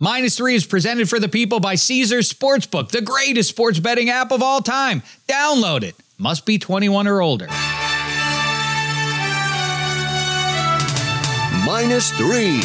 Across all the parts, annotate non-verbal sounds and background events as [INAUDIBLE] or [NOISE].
Minus three is presented for the people by Caesars Sportsbook, the greatest sports betting app of all time. Download it. Must be 21 or older. Minus three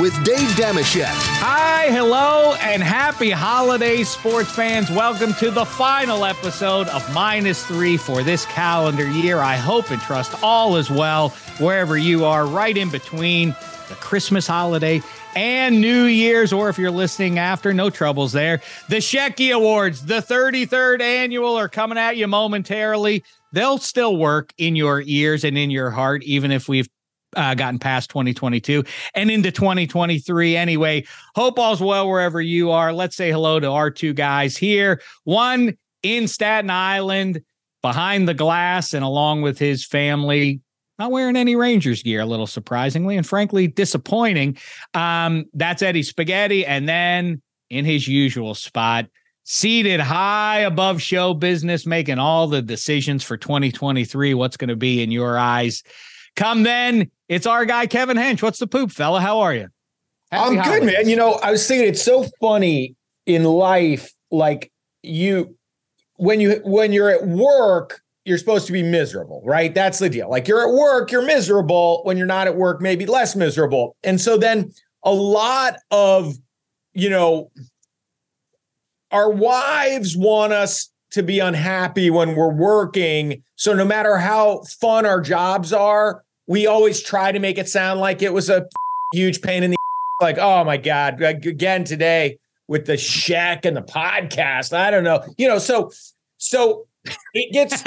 with Dave Dameshek. Hi, hello, and happy holidays, sports fans. Welcome to the final episode of Minus Three for this calendar year. I hope and trust all is well wherever you are, right in between the Christmas holiday and New Year's, or if you're listening after, no troubles there. The Shecky Awards, the 33rd annual, are coming at you momentarily. They'll still work in your ears and in your heart, even if we've uh, gotten past 2022 and into 2023 anyway. Hope all's well wherever you are. Let's say hello to our two guys here. One in Staten Island behind the glass and along with his family not wearing any Rangers gear, a little surprisingly and frankly disappointing. Um, that's Eddie Spaghetti. And then in his usual spot, seated high above show business, making all the decisions for 2023, what's going to be in your eyes. Come then, it's our guy, Kevin Hench. What's the poop, fella? How are you? Happy I'm holidays. good, man. You know, I was thinking it's so funny in life, like you when you when you're at work you're supposed to be miserable, right? That's the deal. Like you're at work, you're miserable. When you're not at work, maybe less miserable. And so then a lot of, you know, our wives want us to be unhappy when we're working. So no matter how fun our jobs are, we always try to make it sound like it was a [LAUGHS] huge pain in the [LAUGHS] like, oh my God, again today with the Shaq and the podcast. I don't know. You know, so so it gets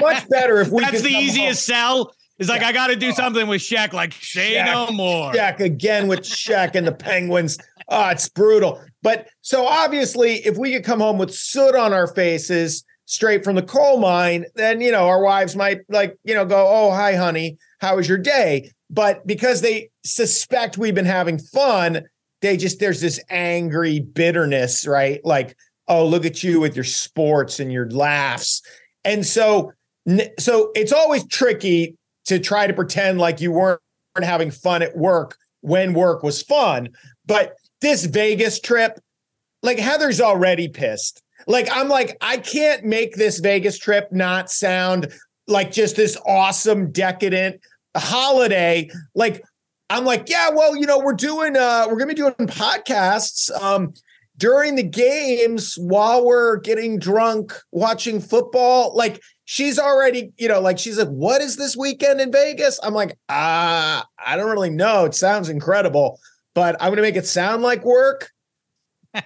much [LAUGHS] better if we. That's the easiest home. sell. It's like yeah. I got to do uh, something with Shaq. Like say Shaq, no more. Shaq again with Shaq and the Penguins. Oh, it's brutal. But so obviously, if we could come home with soot on our faces straight from the coal mine, then you know our wives might like you know go, "Oh, hi, honey, how was your day?" But because they suspect we've been having fun, they just there's this angry bitterness, right? Like oh, look at you with your sports and your laughs. And so, so it's always tricky to try to pretend like you weren't having fun at work when work was fun. But this Vegas trip, like Heather's already pissed. Like I'm like, I can't make this Vegas trip not sound like just this awesome, decadent holiday. Like I'm like, yeah, well, you know, we're doing uh we're gonna be doing podcasts. Um, during the games while we're getting drunk watching football like she's already you know like she's like what is this weekend in vegas? I'm like ah i don't really know. It sounds incredible but i'm gonna make it sound like work. [LAUGHS]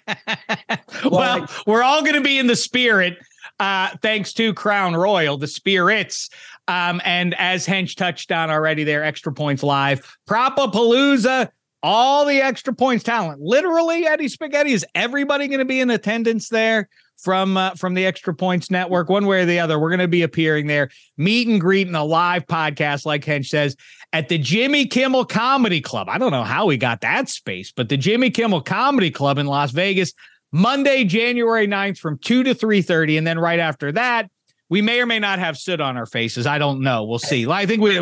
Well like, we're all gonna be in the spirit uh thanks to crown royal the spirits um and as hench touched on already there extra points live propapalooza all the extra points talent. Literally, Eddie Spaghetti is everybody going to be in attendance there from uh, from the Extra Points Network, one way or the other. We're going to be appearing there, meet and greet in a live podcast, like Hench says, at the Jimmy Kimmel Comedy Club. I don't know how we got that space, but the Jimmy Kimmel Comedy Club in Las Vegas, Monday, January 9th from 2 to 3:30. And then right after that, we may or may not have soot on our faces. I don't know. We'll see. I think we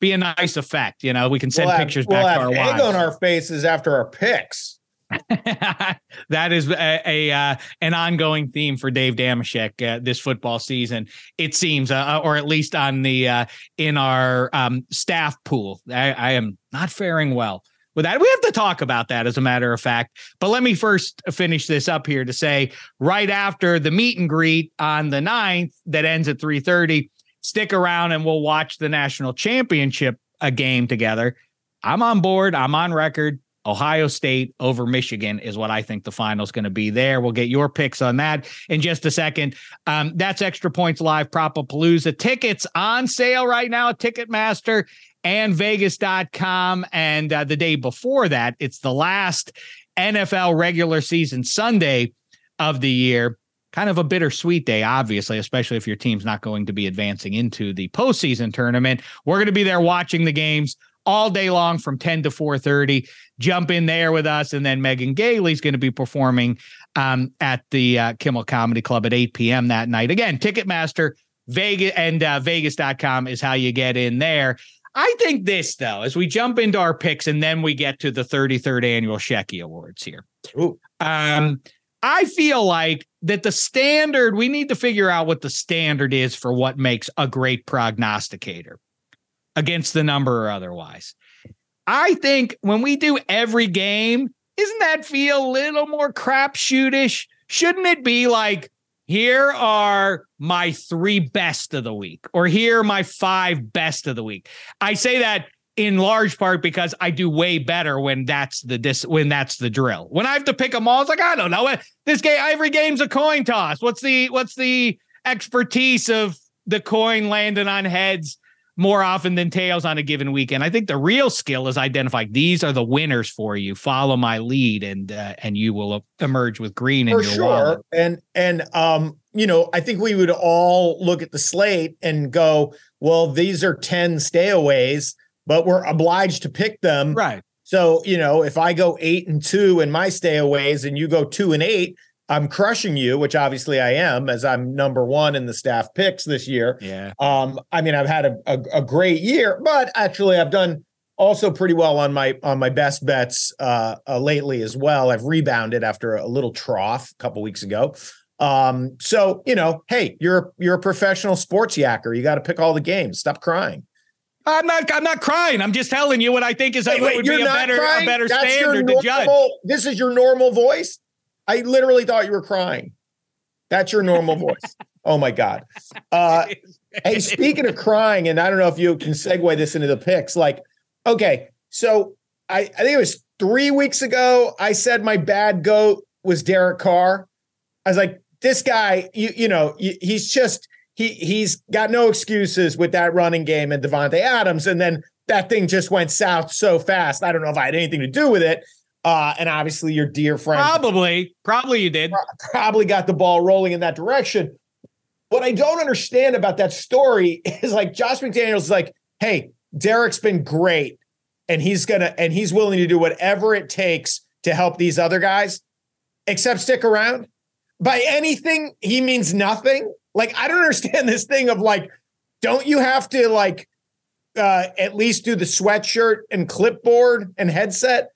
be a nice effect. You know, we can send we'll pictures have, we'll back to our egg wives. on our faces after our picks. [LAUGHS] that is a, a uh, an ongoing theme for Dave Dameshek uh, this football season. It seems, uh, or at least on the uh, in our um, staff pool, I, I am not faring well with that. We have to talk about that as a matter of fact. But let me first finish this up here to say right after the meet and greet on the 9th that ends at 3:30, stick around and we'll watch the national championship a game together. I'm on board. I'm on record. Ohio State over Michigan is what I think the final is going to be there. We'll get your picks on that in just a second. Um, that's Extra Points Live Propapalooza. Tickets on sale right now at Ticketmaster and Vegas.com. And uh, the day before that, it's the last NFL regular season Sunday of the year kind of a bittersweet day, obviously, especially if your team's not going to be advancing into the postseason tournament. We're going to be there watching the games all day long from 10 to 4:30. Jump in there with us, and then Megan Gailey's going to be performing um, at the uh, Kimmel Comedy Club at 8 p.m. that night. Again, Ticketmaster, Vegas and uh, Vegas.com is how you get in there. I think this though, as we jump into our picks and then we get to the 33rd annual Shecky Awards here. Um, I feel like that the standard, we need to figure out what the standard is for what makes a great prognosticator against the number or otherwise. I think when we do every game, isn't that feel a little more crapshootish? Shouldn't it be like, here are my three best of the week, or here are my five best of the week? I say that in large part because I do way better when that's the dis when that's the drill. When I have to pick them all, it's like I don't know. This game, every game's a coin toss. What's the what's the expertise of the coin landing on heads more often than tails on a given weekend? I think the real skill is identifying these are the winners for you. Follow my lead, and uh, and you will emerge with green for in your sure. wallet. And and um, you know, I think we would all look at the slate and go, well, these are ten stayaways but we're obliged to pick them. Right. So, you know, if I go eight and two in my stayaways and you go two and eight, I'm crushing you, which obviously I am, as I'm number one in the staff picks this year. Yeah. Um, I mean, I've had a, a, a great year, but actually I've done also pretty well on my on my best bets uh, uh lately as well. I've rebounded after a little trough a couple weeks ago. Um, so you know, hey, you're you're a professional sports yacker. You got to pick all the games. Stop crying. I'm not. I'm not crying. I'm just telling you what I think is Wait, a, wait, would be a better crying? a better That's standard to judge. This is your normal voice. I literally thought you were crying. That's your normal voice. [LAUGHS] Oh my god. Uh, [LAUGHS] hey, speaking of crying, and I don't know if you can segue this into the picks. Like, okay, so I, I think it was three weeks ago. I said my bad goat was Derek Carr. I was like, this guy, you you know, he's just he he's got no excuses with that running game and Davante Adams, and then that thing just went south so fast. I don't know if I had anything to do with it. Uh, and obviously, your dear friend Probably, probably you did. probably got the ball rolling in that direction. What I don't understand about that story [LAUGHS] is like Josh McDaniels is like, hey, Derek's been great, and he's gonna and he's willing to do whatever it takes to help these other guys, except stick around. By anything, he means nothing. Like, I don't understand [LAUGHS] this thing of like, don't you have to like uh at least do the sweatshirt and clipboard and headset?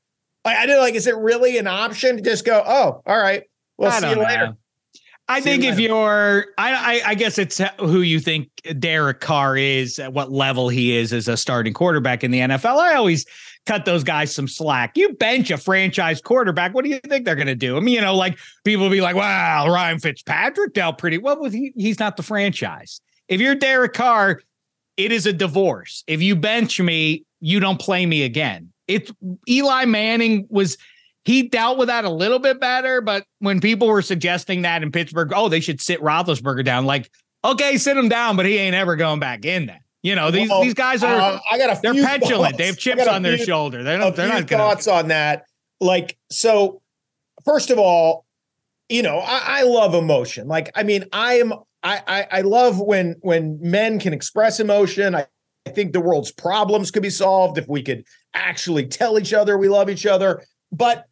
Like, I did like, is it really an option to just go, oh, all right, we'll I see you don't later? I See you think if later. you're, I, I, I guess it's who you think Derek Carr is, at what level he is as a starting quarterback in the NFL. I always cut those guys some slack. You bench a franchise quarterback. What do you think they're going to do? I mean, you know, like people be like, wow, Ryan Fitzpatrick dealt pretty well with he, he's not the franchise. If you're Derek Carr, it is a divorce. If you bench me, you don't play me again. It's Eli Manning was he dealt with that a little bit better, but when people were suggesting that in Pittsburgh, oh, they should sit Roethlisberger down, like, okay, sit him down, but he ain't ever going back in there. You know, these Well, these guys are Uh, I got a they're few petulant. thoughts. They have chips on their shoulder. They're a not, they're few not gonna thoughts on that. Like, so first of all, you know, I, I love emotion. Like, I mean, I am I, I I love when when men can express emotion. I, I think the world's problems could be solved if we could actually tell each other we love each other. But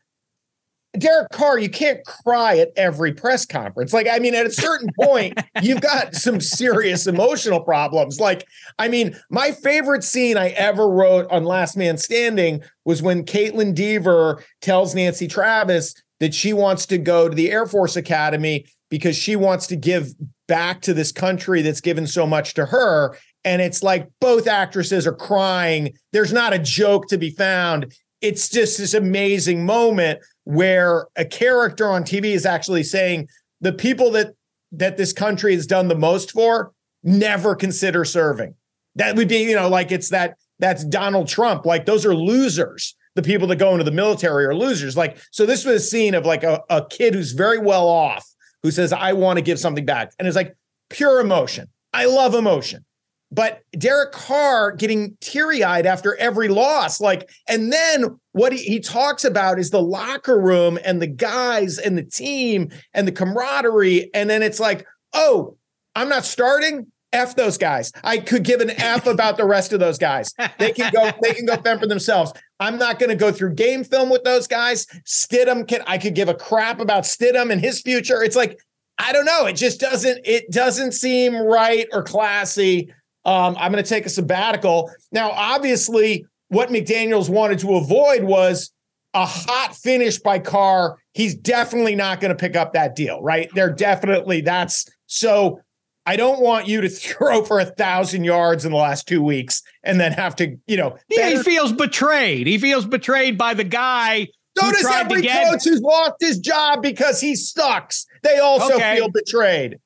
Derek Carr, you can't cry at every press conference. Like, I mean, at a certain point, [LAUGHS] you've got some serious emotional problems. Like, I mean, my favorite scene I ever wrote on Last Man Standing was when Kaitlyn Dever tells Nancy Travis that she wants to go to the Air Force Academy because she wants to give back to this country that's given so much to her. And it's like both actresses are crying. There's not a joke to be found. It's just this amazing moment where a character on TV is actually saying the people that that this country has done the most for never consider serving. That would be, you know, like it's that that's Donald Trump. Like those are losers. The people that go into the military are losers. Like, so this was a scene of like a, a kid who's very well off who says, I want to give something back. And it's like pure emotion. I love emotion. But Derek Carr getting teary eyed after every loss, like, and then what he, he talks about is the locker room and the guys and the team and the camaraderie. And then it's like, oh, I'm not starting. F those guys. I could give an F about the rest of those guys. They can go, they can go fend for themselves. I'm not going to go through game film with those guys. Stidham can I could give a crap about Stidham and his future. It's like, I don't know. It just doesn't, it doesn't seem right or classy. Um, I'm going to take a sabbatical. Now, obviously, what McDaniels wanted to avoid was a hot finish by Carr. He's definitely not going to pick up that deal, right? They're definitely that's so. I don't want you to [LAUGHS] throw for a thousand yards in the last two weeks and then have to, you know. Yeah, he feels betrayed. He feels betrayed by the guy. So does every coach who's lost his job because he sucks. They also okay. feel betrayed.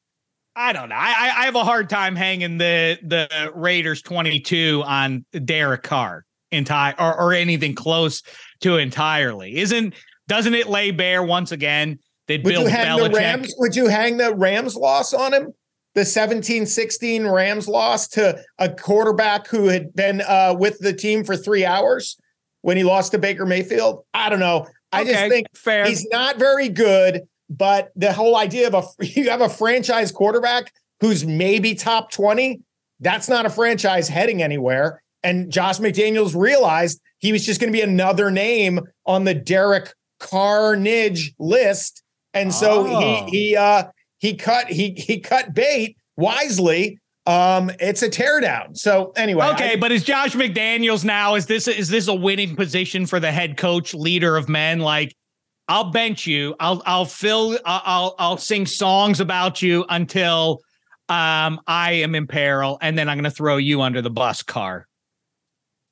I don't know. I, I have a hard time hanging the the Raiders 22 on Derek Carr entire or, or anything close to entirely. Isn't doesn't it lay bare once again that would Bill you hang Belichick? The Rams, would you hang the Rams loss on him? The 17-16 Rams loss to a quarterback who had been uh, with the team for three hours when he lost to Baker Mayfield. I don't know. I okay, just think fair. he's not very good. But the whole idea of a [LAUGHS] you have a franchise quarterback who's maybe top 20, that's not a franchise heading anywhere. And Josh McDaniels realized he was just going to be another name on the Derek Carnage list. And so oh. he he uh he cut he he cut bait wisely um it's a teardown so anyway okay I, but is josh mcdaniels now is this is this a winning position for the head coach leader of men like I'll bench you. I'll I'll fill I'll I'll sing songs about you until um I am in peril and then I'm going to throw you under the bus car.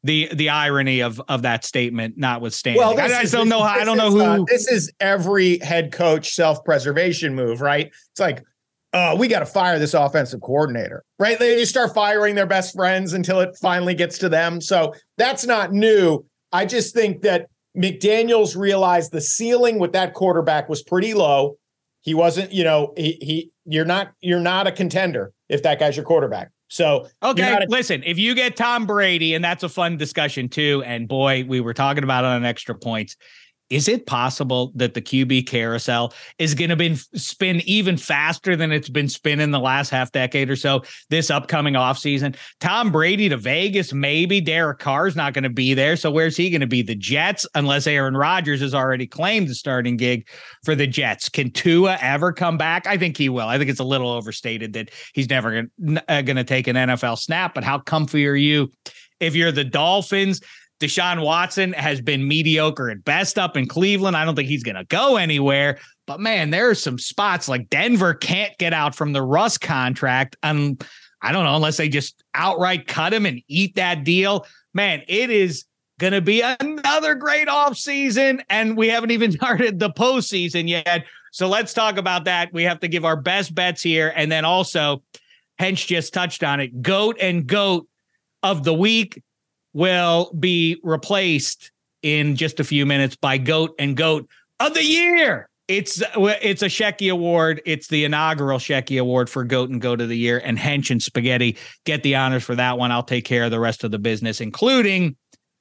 The the irony of of that statement notwithstanding. Well, I, I don't know how I don't know who uh, this is every head coach self-preservation move, right? It's like uh, we got to fire this offensive coordinator, right? They just start firing their best friends until it finally gets to them. So that's not new. I just think that McDaniels realized the ceiling with that quarterback was pretty low. He wasn't, you know, he, he you're not you're not a contender if that guy's your quarterback. So okay, a- listen, if you get Tom Brady, and that's a fun discussion too. And boy, we were talking about it on extra points is it possible that the QB carousel is going to spin even faster than it's been spinning the last half decade or so this upcoming offseason? Tom Brady to Vegas, maybe Derek Carr's not going to be there. So where's he going to be? The Jets, unless Aaron Rodgers has already claimed the starting gig for the Jets. Can Tua ever come back? I think he will. I think it's a little overstated that he's never going uh, to take an NFL snap, but how comfy are you? If you're the Dolphins, Deshaun Watson has been mediocre at best up in Cleveland. I don't think he's going to go anywhere. But man, there are some spots like Denver can't get out from the Russ contract. And I don't know, unless they just outright cut him and eat that deal. Man, it is going to be another great offseason. And we haven't even [LAUGHS] started the postseason yet. So let's talk about that. We have to give our best bets here. And then also, Hench just touched on it. GOAT and GOAT of the week will be replaced in just a few minutes by Goat and Goat of the Year. It's it's a Shecky Award. It's the inaugural Shecky Award for Goat and Goat of the Year. And Hench and Spaghetti get the honors for that one. I'll take care of the rest of the business, including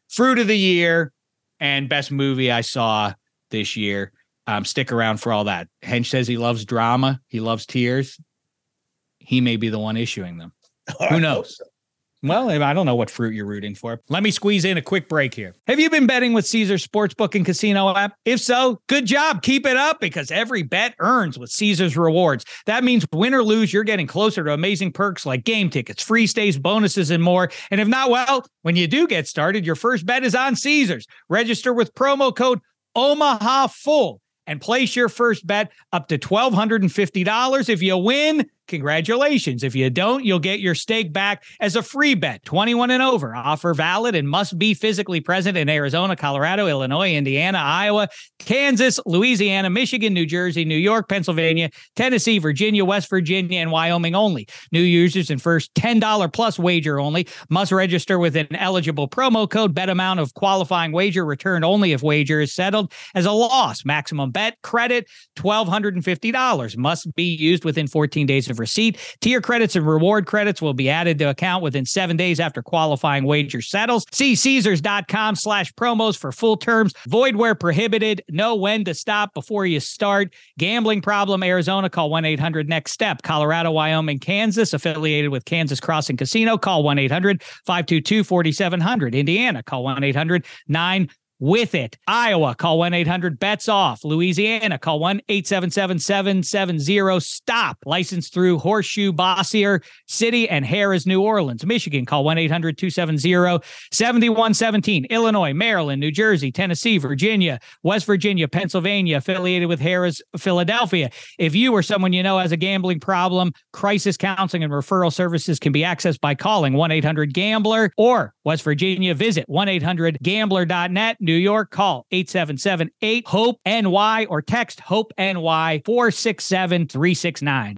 Fruit of the Year and Best Movie I Saw this year. Um, stick around for all that. Hench says he loves drama. He loves tears. He may be the one issuing them. [LAUGHS] Who knows? Well, I don't know what fruit you're rooting for. Let me squeeze in a quick break here. Have you been betting with Caesars Sportsbook and Casino app? If so, good job. Keep it up because every bet earns with Caesars rewards. That means win or lose, you're getting closer to amazing perks like game tickets, free stays, bonuses, and more. And if not, well, when you do get started, your first bet is on Caesars. Register with promo code Omaha Full and place your first bet up to $1,250. If you win, Congratulations. If you don't, you'll get your stake back as a free bet. 21 and over. Offer valid and must be physically present in Arizona, Colorado, Illinois, Indiana, Iowa, Kansas, Louisiana, Michigan, New Jersey, New York, Pennsylvania, Tennessee, Virginia, West Virginia, and Wyoming only. New users and first $10 plus wager only must register with an eligible promo code. Bet amount of qualifying wager returned only if wager is settled as a loss. Maximum bet credit $1,250 must be used within 14 days of receipt. Tier credits and reward credits will be added to account within seven days after qualifying wager settles. See Caesars.com slash promos for full terms. Void where prohibited. Know when to stop before you start. Gambling problem, Arizona, call 1 800 Next Step. Colorado, Wyoming, Kansas, affiliated with Kansas Crossing Casino, call 1 800 522 4700. Indiana, call 1 800 9 with it. Iowa, call 1 800 bets off. Louisiana, call 1 877 770 stop. Licensed through Horseshoe, Bossier City, and Harrah's, New Orleans. Michigan, call 1 800 270 7117. Illinois, Maryland, New Jersey, Tennessee, Virginia, West Virginia, Pennsylvania, affiliated with Harrah's, Philadelphia. If you or someone you know has a gambling problem, crisis counseling and referral services can be accessed by calling 1 800 Gambler or West Virginia, visit 1 800 Gambler.net. New York, call 877 8 HOPE NY or text HOPE NY 467 369.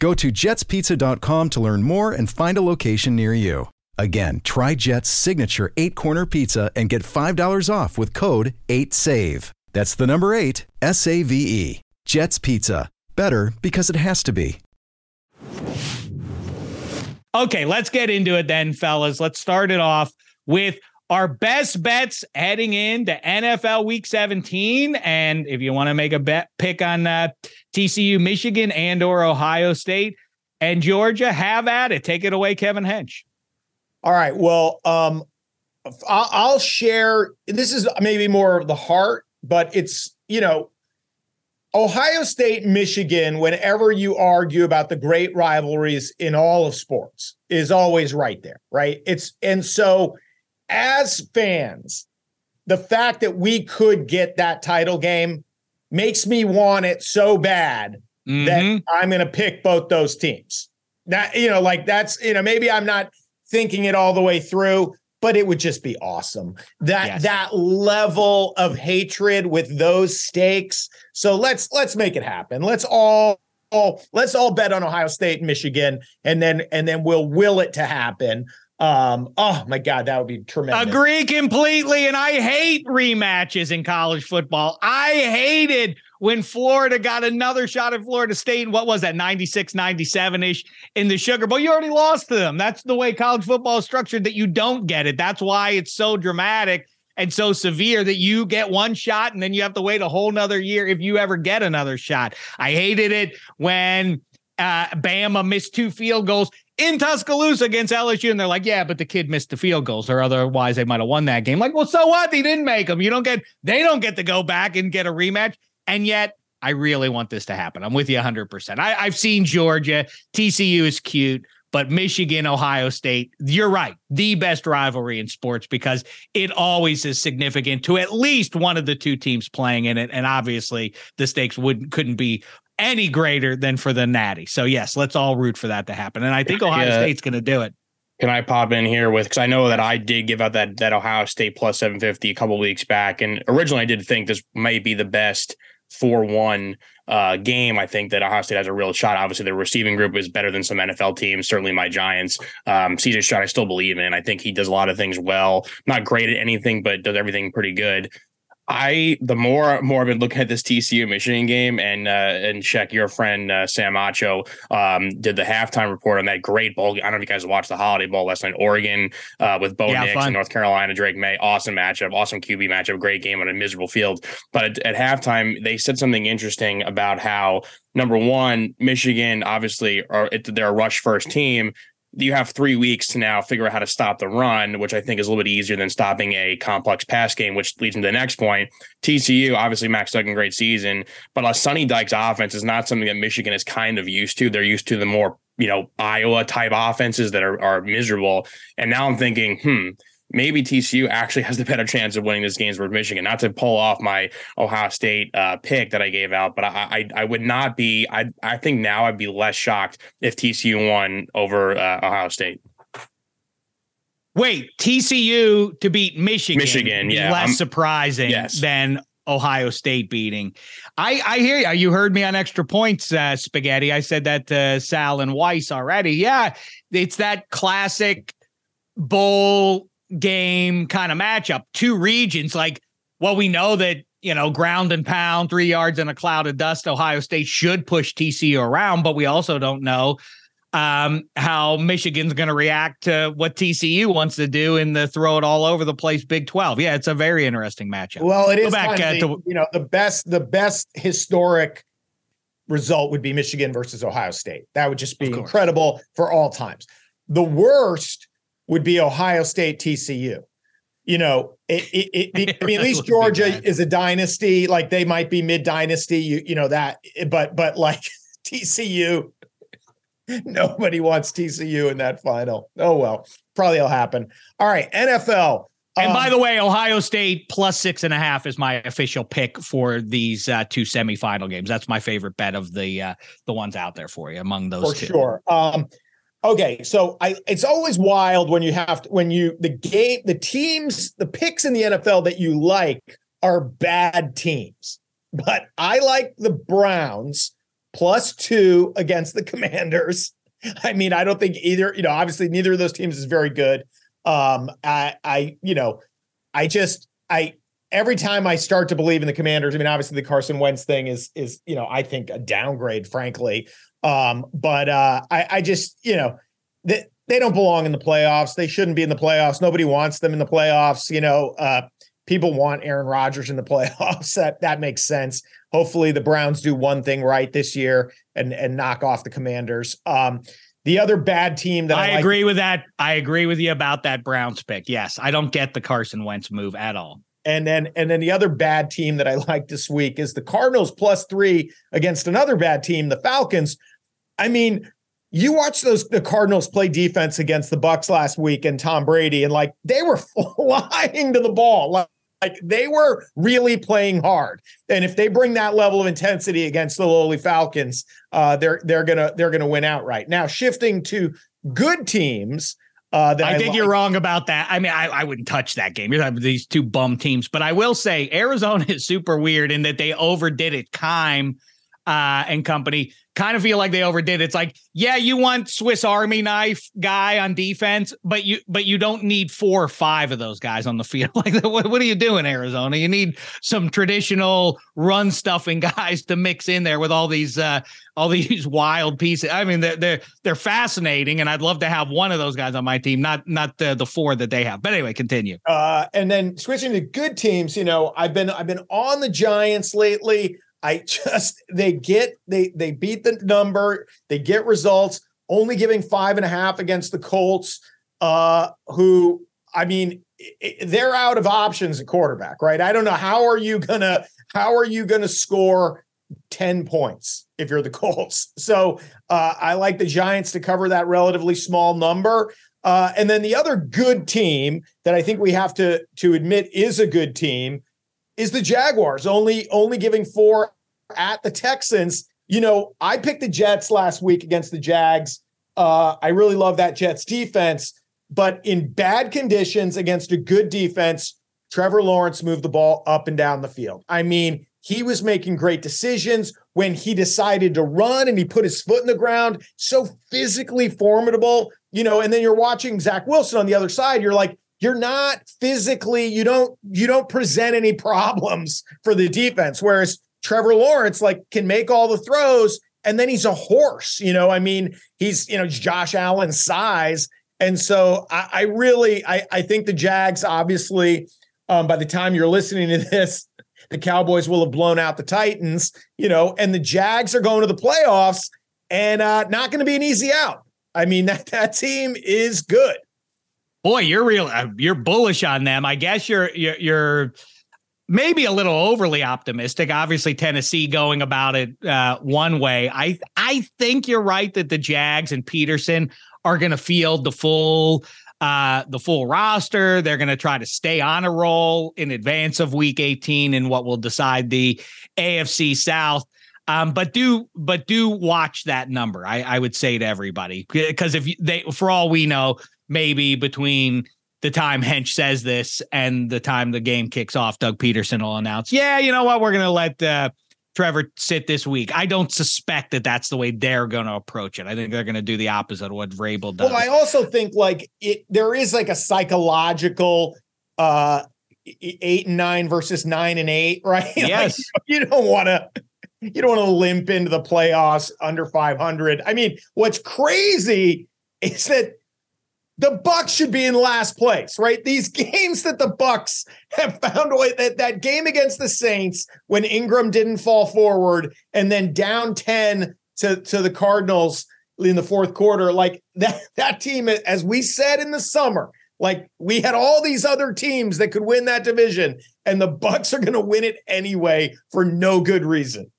Go to jetspizza.com to learn more and find a location near you. Again, try Jet's signature eight corner pizza and get $5 off with code 8SAVE. That's the number eight, S A V E. Jet's Pizza. Better because it has to be. Okay, let's get into it then, fellas. Let's start it off with our best bets heading into NFL Week 17. And if you want to make a bet, pick on uh, TCU, Michigan, and or Ohio State and Georgia, have at it. Take it away, Kevin Hench. All right. Well, um, I'll, share. This is maybe more of the heart, but it's you know Ohio State, Michigan, whenever you argue about the great rivalries in all of sports, is always right there, right? It's and so as fans, the fact that we could get that title game makes me want it so bad mm-hmm. that I'm going to pick both those teams. That you know, like that's you know, maybe I'm not thinking it all the way through, but it would just be awesome. That yes. that level of hatred with those stakes. So let's let's make it happen. Let's all all let's all bet on Ohio State and Michigan and then and then we'll will it to happen. Um, oh my God, that would be tremendous. Agree completely. And I hate rematches in college football. I hated when Florida got another shot at Florida State. What was that, 96, 97 ish in the Sugar Bowl? You already lost to them. That's the way college football is structured that you don't get it. That's why it's so dramatic and so severe that you get one shot and then you have to wait a whole nother year if you ever get another shot. I hated it when uh, Bama missed two field goals in Tuscaloosa against LSU, and they're like, "Yeah, but the kid missed the field goals, or otherwise they might have won that game." Like, well, so what? They didn't make them. You don't get. They don't get to go back and get a rematch. And yet, I really want this to happen. I'm with you 100. percent I've seen Georgia. TCU is cute, but Michigan, Ohio State. You're right. The best rivalry in sports because it always is significant to at least one of the two teams playing in it, and obviously the stakes wouldn't couldn't be any greater than for the Natty. So yes, let's all root for that to happen. And I think Ohio yeah. State's going to do it. Can I pop in here with because I know that I did give out that that Ohio State plus 750 a couple weeks back, and originally I did think this might be the best four one uh, game. I think that Ohio State has a real shot. Obviously, the receiving group is better than some NFL teams. Certainly, my Giants. Um, CJ Stroud, I still believe in. I think he does a lot of things well. Not great at anything, but does everything pretty good. I the more more I've been looking at this TCU Michigan game and uh, and check your friend uh, Sam Acho um, did the halftime report on that great bowl. I don't know if you guys watched the Holiday Bowl last night, Oregon uh, with Bo yeah, Nix fun. and North Carolina, Drake Maye. Awesome matchup, awesome QB matchup, great game on a miserable field. But at, at halftime, they said something interesting about how number one, Michigan obviously are they're a rush first team, you have three weeks to now figure out how to stop the run, which I think is a little bit easier than stopping a complex pass game, which leads me to the next point. TCU, obviously, Max Duggan, great season, but a Sonny Dykes offense is not something that Michigan is kind of used to. They're used to the more, you know, Iowa type offenses that are, are miserable. And now I'm thinking, hmm, maybe TCU actually has the better chance of winning this game for Michigan. Not to pull off my Ohio State uh, pick that I gave out, but I, I, I would not be. I I think now I'd be less shocked if TCU won over uh, Ohio State. Wait, TCU to beat Michigan. Michigan, yeah, less I'm, surprising yes. than Ohio State beating. I I hear you. You heard me on extra points, uh, spaghetti. I said that to Sal and Weiss already. Yeah, it's that classic bowl game kind of matchup. Two regions, like well, we know that you know ground and pound, three yards in a cloud of dust. Ohio State should push TCU around, but we also don't know um, how Michigan's going to react to what TCU wants to do in the throw it all over the place Big 12. Yeah, it's a very interesting matchup. Well, it Go is back, uh, to, you know the best the best historic result would be Michigan versus Ohio State. That would just be incredible for all times. The worst would be Ohio State TCU. You know, it, it, it, I mean, at [LAUGHS] least Georgia is a dynasty. Like they might be mid dynasty. You you know that, but but like [LAUGHS] TCU Nobody wants TCU in that final. Oh well, probably will happen. All right, NFL. And um, by the way, Ohio State plus six and a half is my official pick for these uh, two semifinal games. That's my favorite bet of the uh, the ones out there for you among those. For two. sure. Um, okay, so I it's always wild when you have to when you the game the teams the picks in the NFL that you like are bad teams, but I like the Browns plus two against the Commanders. [LAUGHS] I mean, I don't think either, you know, obviously neither of those teams is very good. Um, I, I, you know, I just, I, every time I start to believe in the Commanders, I mean, obviously the Carson Wentz thing is, is, you know, I think a downgrade, frankly. Um, but uh, I, I just, you know, they, they don't belong in the playoffs. They shouldn't be in the playoffs. Nobody wants them in the playoffs. You know, uh, people want Aaron Rodgers in the [LAUGHS] playoffs. That that makes sense hopefully the Browns do one thing right this year and and knock off the Commanders. Um, the other bad team that I, I like- agree with that. I agree with you about that Browns pick. Yes, I don't get the Carson Wentz move at all. And then and then the other bad team that I [LAUGHS] like this week is the Cardinals plus three against another bad team, the Falcons. I mean, you watch those the Cardinals play defense against the Bucs last week and Tom Brady, and like they were [LAUGHS] flying to the ball. Like like they were really playing hard, and if they bring that level of intensity against the lowly Falcons, uh, they're they're gonna they're gonna win outright. Now shifting to good teams. Uh, I, I think like. you're wrong about that. I mean, I, I wouldn't touch that game. You're these two bum teams, but I will say Arizona [LAUGHS] is super weird in that they overdid it. Keim uh, and company kind of feel like they overdid. It's like, yeah, you want Swiss Army knife guy on defense, but you but you don't need four or five of those guys on the field. [LAUGHS] Like, what, what are you doing, Arizona? You need some traditional run stuffing [LAUGHS] guys to mix in there with all these uh, all these [LAUGHS] wild pieces. I mean, they're they're they're fascinating, and I'd love to have one of those guys on my team, not not the the four that they have. But anyway, continue. Uh, and then switching to good teams, you know, I've been I've been on the Giants lately. I just [LAUGHS] they get they they beat the number, they get results, only giving five and a half against the Colts, uh, who I mean they're out of options at quarterback, right? I don't know how are you gonna how are you gonna score 10 points if you're the [LAUGHS] Colts. So uh, I like the Giants to cover that relatively small number. Uh, and then the other good team that I think we have to to admit is a good team is the Jaguars, only only giving four at the Texans. You know, I picked the Jets last week against the Jags. Uh, I really love that Jets defense, but in bad conditions against a good defense, Trevor Lawrence moved the ball up and down the field. I mean, he was making great decisions when he decided to run and he put his foot in the ground. So physically formidable, you know. And then you're watching Zach Wilson on the other side. You're like, you're not physically you don't you don't present any problems for the defense. Whereas trevor lawrence like can make all the throws and then he's a horse you know? I mean he's you know josh Allen size. And so i, I really I, I think the jags obviously um, by the time you're listening to this the cowboys will have blown out the titans you know? And the jags are going to the playoffs and uh, not going to be an easy out. I mean [LAUGHS] that, that team is good Boy, you're real. Uh, you're bullish on them. I guess you're you're, you're maybe a little overly optimistic. Obviously, Tennessee going about it uh, one way. I I think you're right that the Jags and Pederson are going to field the full uh, the full roster. They're going to try to stay on a roll in advance of Week 18 and what will decide the AFC South. Um, but do but do watch that number. I, I would say to everybody because if they, for all we know, maybe between the time Hench says this and the time the game kicks off, Doug Pederson will announce, yeah, you know what, we're going to let uh, Trevor sit this week. I don't suspect that that's the way they're going to approach it. I think they're going to do the opposite of what Vrabel does. Well, I also think like it, there is like a psychological uh eight and nine versus nine and eight, [LAUGHS] right? Yes. Like, you don't want to you don't want to limp into the playoffs under 500. I mean, what's crazy is that the Bucs should be in last place, right? These [LAUGHS] games that the Bucs have found way that that game against the Saints when Ingram didn't fall forward and then down 10 to, to the Cardinals in the fourth quarter, like that that team, as we said in the summer, like we had all these other teams that could win that division, and the Bucs are going to win it anyway for no good reason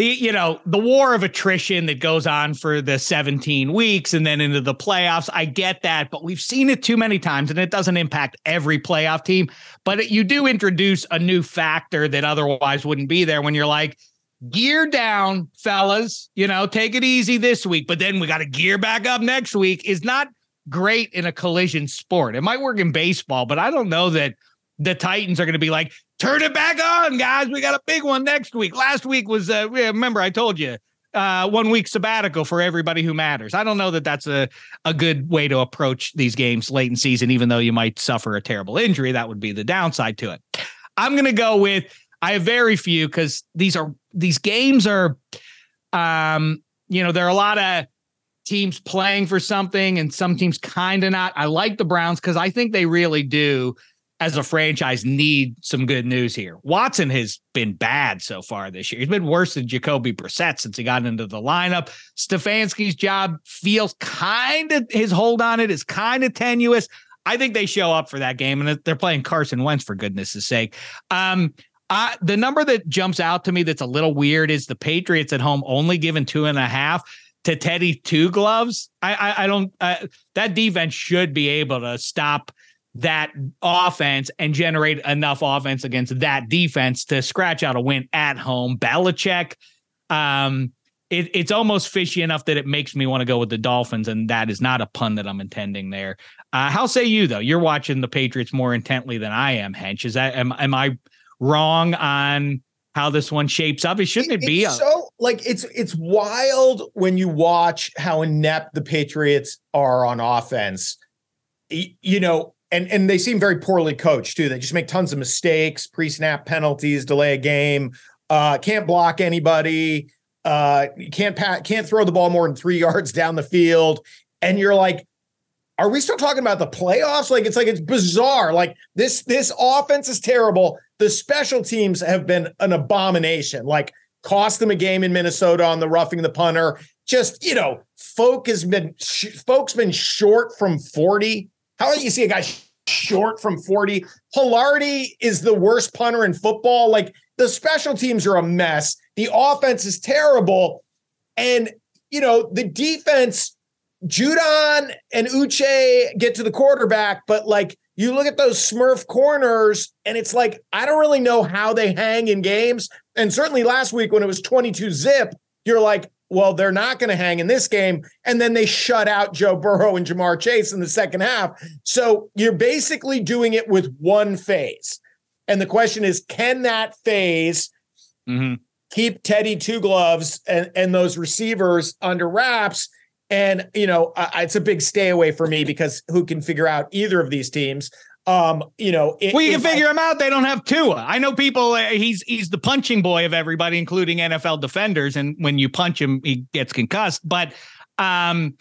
the you know the war of attrition that goes on for the 17 weeks and then into the playoffs. I get that but we've seen it too many times and it doesn't impact every playoff team. But you do introduce a new factor that otherwise wouldn't be there when you're like gear down fellas you know take it easy this week but then we got to gear back up next week is not great in a collision sport. It might work in baseball but i don't know that the Titans are going to be like, turn it back on, guys. We got a big one next week. Last week was, uh, remember, I told you, uh, one week sabbatical for everybody who matters. I don't know that that's a, a good way to approach these games late in season, even though you might suffer a terrible injury. That would be the downside to it. I'm going to go with, I have very few because these are, these games are, um, you know, there are a lot of teams playing for something and some teams kind of not. I like the Browns because I think they really do as a franchise need some good news here. Watson has been bad so far this year. He's been worse than Jacoby Brissett since he got into the lineup. Stefanski's job feels kind of his hold on it is kind of tenuous. I think they show up for that game, and they're playing Carson Wentz for goodness' sake. Um, uh, the number that jumps out to me that's a little weird is the Patriots at home only given two and a half to Teddy two gloves. I I, I don't uh, that defense should be able to stop that offense and generate enough offense against that defense to scratch out a win at home. Belichick, um, it, it's almost fishy enough that it makes me want to go with the Dolphins, and that is not a pun that I'm intending there. Uh, how say you though? You're watching the Patriots more intently than I am, Hench. Is that am am I wrong on how this one shapes up? It shouldn't it, it be a- so like it's it's wild when you watch how inept the Patriots are on offense. You know, and and they seem very poorly coached too. They just make tons of mistakes, pre-snap penalties, delay a game, uh, can't block anybody, uh, can't can't throw the ball more than three [LAUGHS] yards down the field, and you're like, are we still talking about the playoffs? Like it's like it's bizarre. Like this this offense is terrible. The special teams have been an abomination. Like cost them a game in Minnesota on the roughing the punter. Just you know, folk has been folks been short from forty how do you see a guy short from 40? Palardy is the worst punter in football. Like the special teams are a mess. The offense is terrible. And, you know, the defense, Judon and Uche get to the quarterback, but like you look at those Smurf corners and it's like, I don't really know how they hang in games. And certainly last week when it was 22 zip, you're like, well, they're not going to hang in this game. And then they shut out Joe Burrow and Ja'Marr Chase in the second half. So you're basically doing it with one phase. And the question is, can that phase mm-hmm. keep Teddy two gloves and, and those receivers under wraps? And, you know, uh, it's a big stay away for me because who can figure out either of these teams? Um, you know, it, well, you can figure I, him out. They don't have Tua. I know people. Uh, he's he's the punching boy of everybody, including NFL defenders. And when you punch him, he gets concussed. But, um,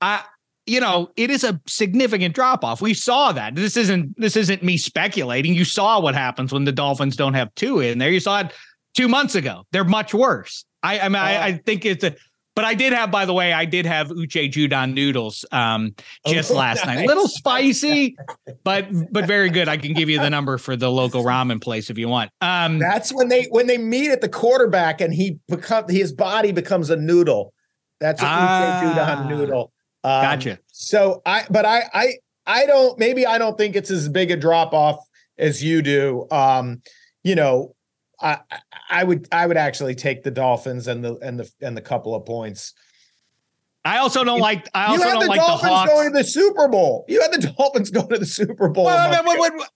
I you know, it is a significant drop off. We saw that. This isn't this isn't me speculating. You saw what happens when the Dolphins don't have Tua in there. You saw it two months ago. They're much worse. I I mean, uh, I, I think it's a but I did have, by the way, I did have Uche Judon noodles um, just oh, last night. A little spicy, but but very good. I can give you the number for the local ramen place if you want. Um, That's when they when they meet at the quarterback and he become his body becomes a noodle. That's a ah, Uche Judon noodle. Um, Gotcha. So I, but I, I, I don't. Maybe I don't think it's as big a drop off as you do. Um, you know, I, I- I would, I would actually take the Dolphins and the and the and the couple of points. I also don't like. I You also had don't the like the Dolphins Hawks. going to the Super Bowl. You had the [LAUGHS] Dolphins going to the Super Bowl. Well, a month wait, wait, wait,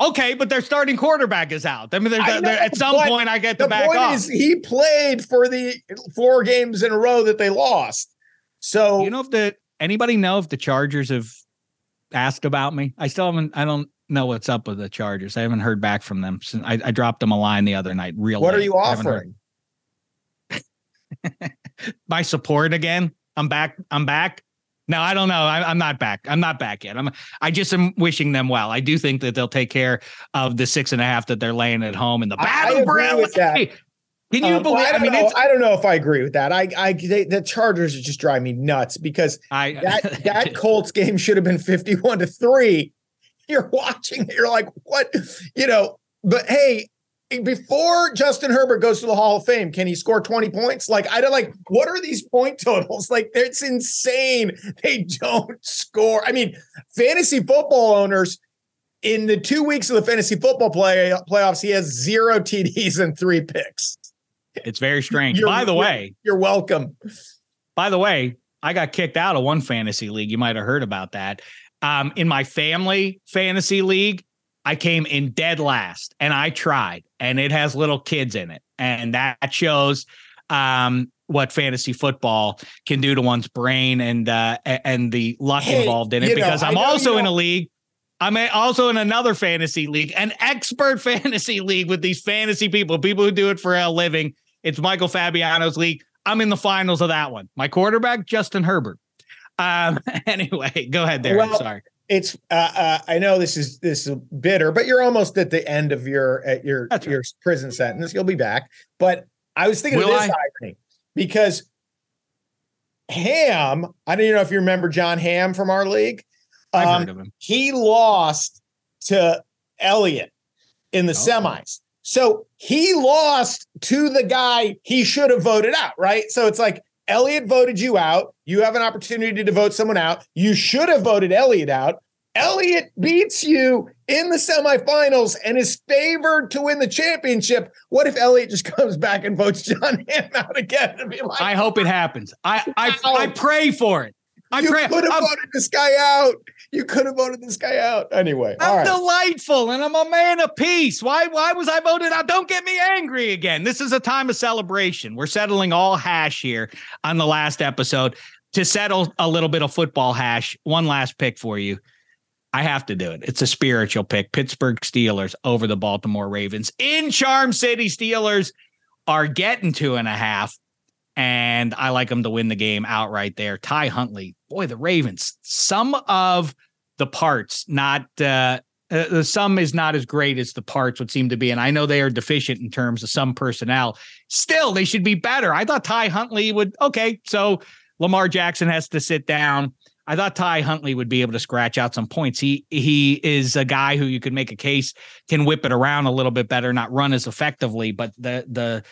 Okay, but their starting quarterback is out. I mean, I know, at some point I get to the back point off. is he played for the four games in a row that they lost. So you know if the anybody know if the Chargers have asked about me? I still haven't. I don't know what's up with the Chargers. I haven't heard back from them since I, I dropped them a line the other night. Real. what are you I offering? [LAUGHS] My support again. I'm back. I'm back. No, I don't know. I, I'm not back. I'm not back yet. I'm. I just am wishing them well. I do think that they'll take care of the six and a half that they're laying at home in the I- I agree with that. Can you Um, believe? well, I, I, don't mean, know. it's I don't know if I agree with that. I, I, they, the Chargers just drive me nuts because I that [LAUGHS] that Colts game should have been fifty-one to three. [LAUGHS] You're watching, it, you're like, what, you know? But hey, before Justin Herbert goes to the Hall of Fame, can he score twenty points? Like, I don't like. What are these point [LAUGHS] totals? Like, it's insane. They don't score. I mean, fantasy football owners. In the two weeks of the fantasy football play playoffs, he has zero TDs and three picks. it's very strange. You're- By the way, You're welcome. By the way, I got kicked out of one fantasy league. You might have heard about that. Um, in my family fantasy league, I came in dead last and I tried, and it has little kids in it. And that shows um, what fantasy football can do to one's brain and uh, and the luck Hey, involved in it. know, because I I'm also in a league. I'm also in another fantasy league, an expert [LAUGHS] fantasy league with these fantasy people, people who do it for a living. It's Michael Fabiano's league. I'm in the finals of that one. My quarterback, Justin Herbert. Um, [LAUGHS] anyway, go ahead there. Well, Sorry. It's uh, uh I know this is this is bitter, but you're almost at the end of your at your That's right. your prison sentence. You'll be back. But I was thinking Will of this I? irony because Ham, I don't even know if you remember John Ham from our league. I've Um, heard of him. he lost to Elliott in the Oh. semis. So he lost to the guy he should have voted out, right? So it's like Elliott voted you out. You have an opportunity to vote someone out. You should have voted Elliot out. Elliot beats you in the semifinals and is favored to win the championship. What if Elliot just [LAUGHS] comes back and votes John Hamm out again like, I hope it happens. I I. I pray for it. I you pray. could have I'm, voted this guy out. You could have voted this guy out. Anyway, I'm right. delightful and I'm a man of peace. Why why was I voted out? Don't get me angry again. This is a time of celebration. We're settling all hash here on the last episode. To settle a little bit of football hash, one last pick for you. I have to do it. It's a spiritual pick. Pittsburgh Steelers over the Baltimore Ravens in Charm City. Steelers are getting two and a half, and I like them to win the game outright there. Ty Huntley, boy, the Ravens, some of the parts, not uh, uh, the sum is not as great as the parts would seem to be. And I know they are deficient in terms of some personnel. Still, they should be better. I thought Ty Huntley would, okay, so Lamar Jackson has to sit down. I thought Ty Huntley would be able to scratch out some points. He he is a guy who you could make a case can whip it around a little bit better, not run as effectively, but the the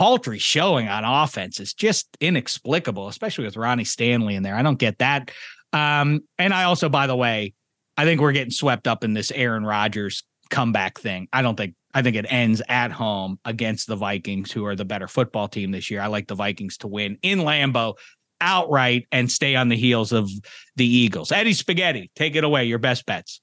paltry showing on offense is just inexplicable, especially with Ronnie Stanley in there. I don't get that. Um, and I also, by the way, I think we're getting swept up in this Aaron Rodgers comeback thing. I don't think I think it ends at home against the Vikings, who are the better football team this year. I like the Vikings to win in Lambeau outright and stay on the heels of the Eagles. Eddie Spaghetti, take it away. Your best bets.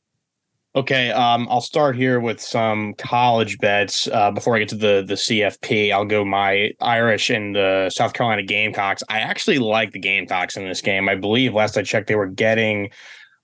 Okay, um, I'll start here with some college bets. Uh, before I get to the the CFP, I'll go my Irish and the South Carolina Gamecocks. I actually like the Gamecocks in this game. I believe last I checked, they were getting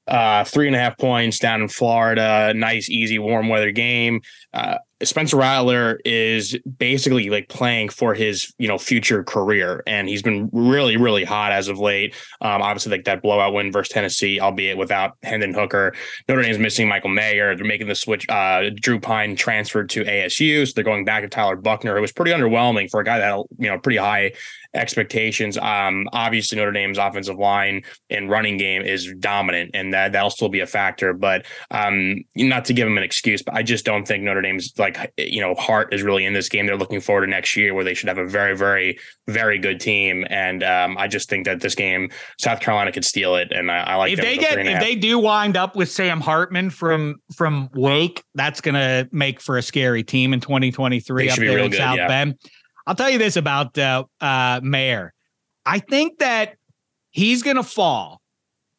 uh, three and a half points down in Florida. Nice, easy, warm weather game. Uh, Spencer Rattler is basically like playing for his you know future career, and he's been really really hot as of late. Um, obviously, like that blowout win versus Tennessee, albeit without Hendon Hooker. Notre Dame's missing Michael Mayer. They're making the switch. Uh, Drew Pyne transferred to ASU, so they're going back to Tyler Buchner, It was pretty underwhelming for a guy that you know pretty high expectations. Um, obviously Notre Dame's offensive line and running game is dominant, and that that'll still be a factor. But um, not to give them an excuse, but I just don't think Notre Dame's like you know heart is really in this game. They're looking forward to next year where they should have a very, very, very good team, and um, I just think that this game South Carolina could steal it, and I, I like if they get if they do wind up with Sam Hartman from from Wake, that's going to make for a scary team in 2023 up there in good, South yeah. Bend. I'll tell you this about uh, uh, Mayer. I think that he's going to fall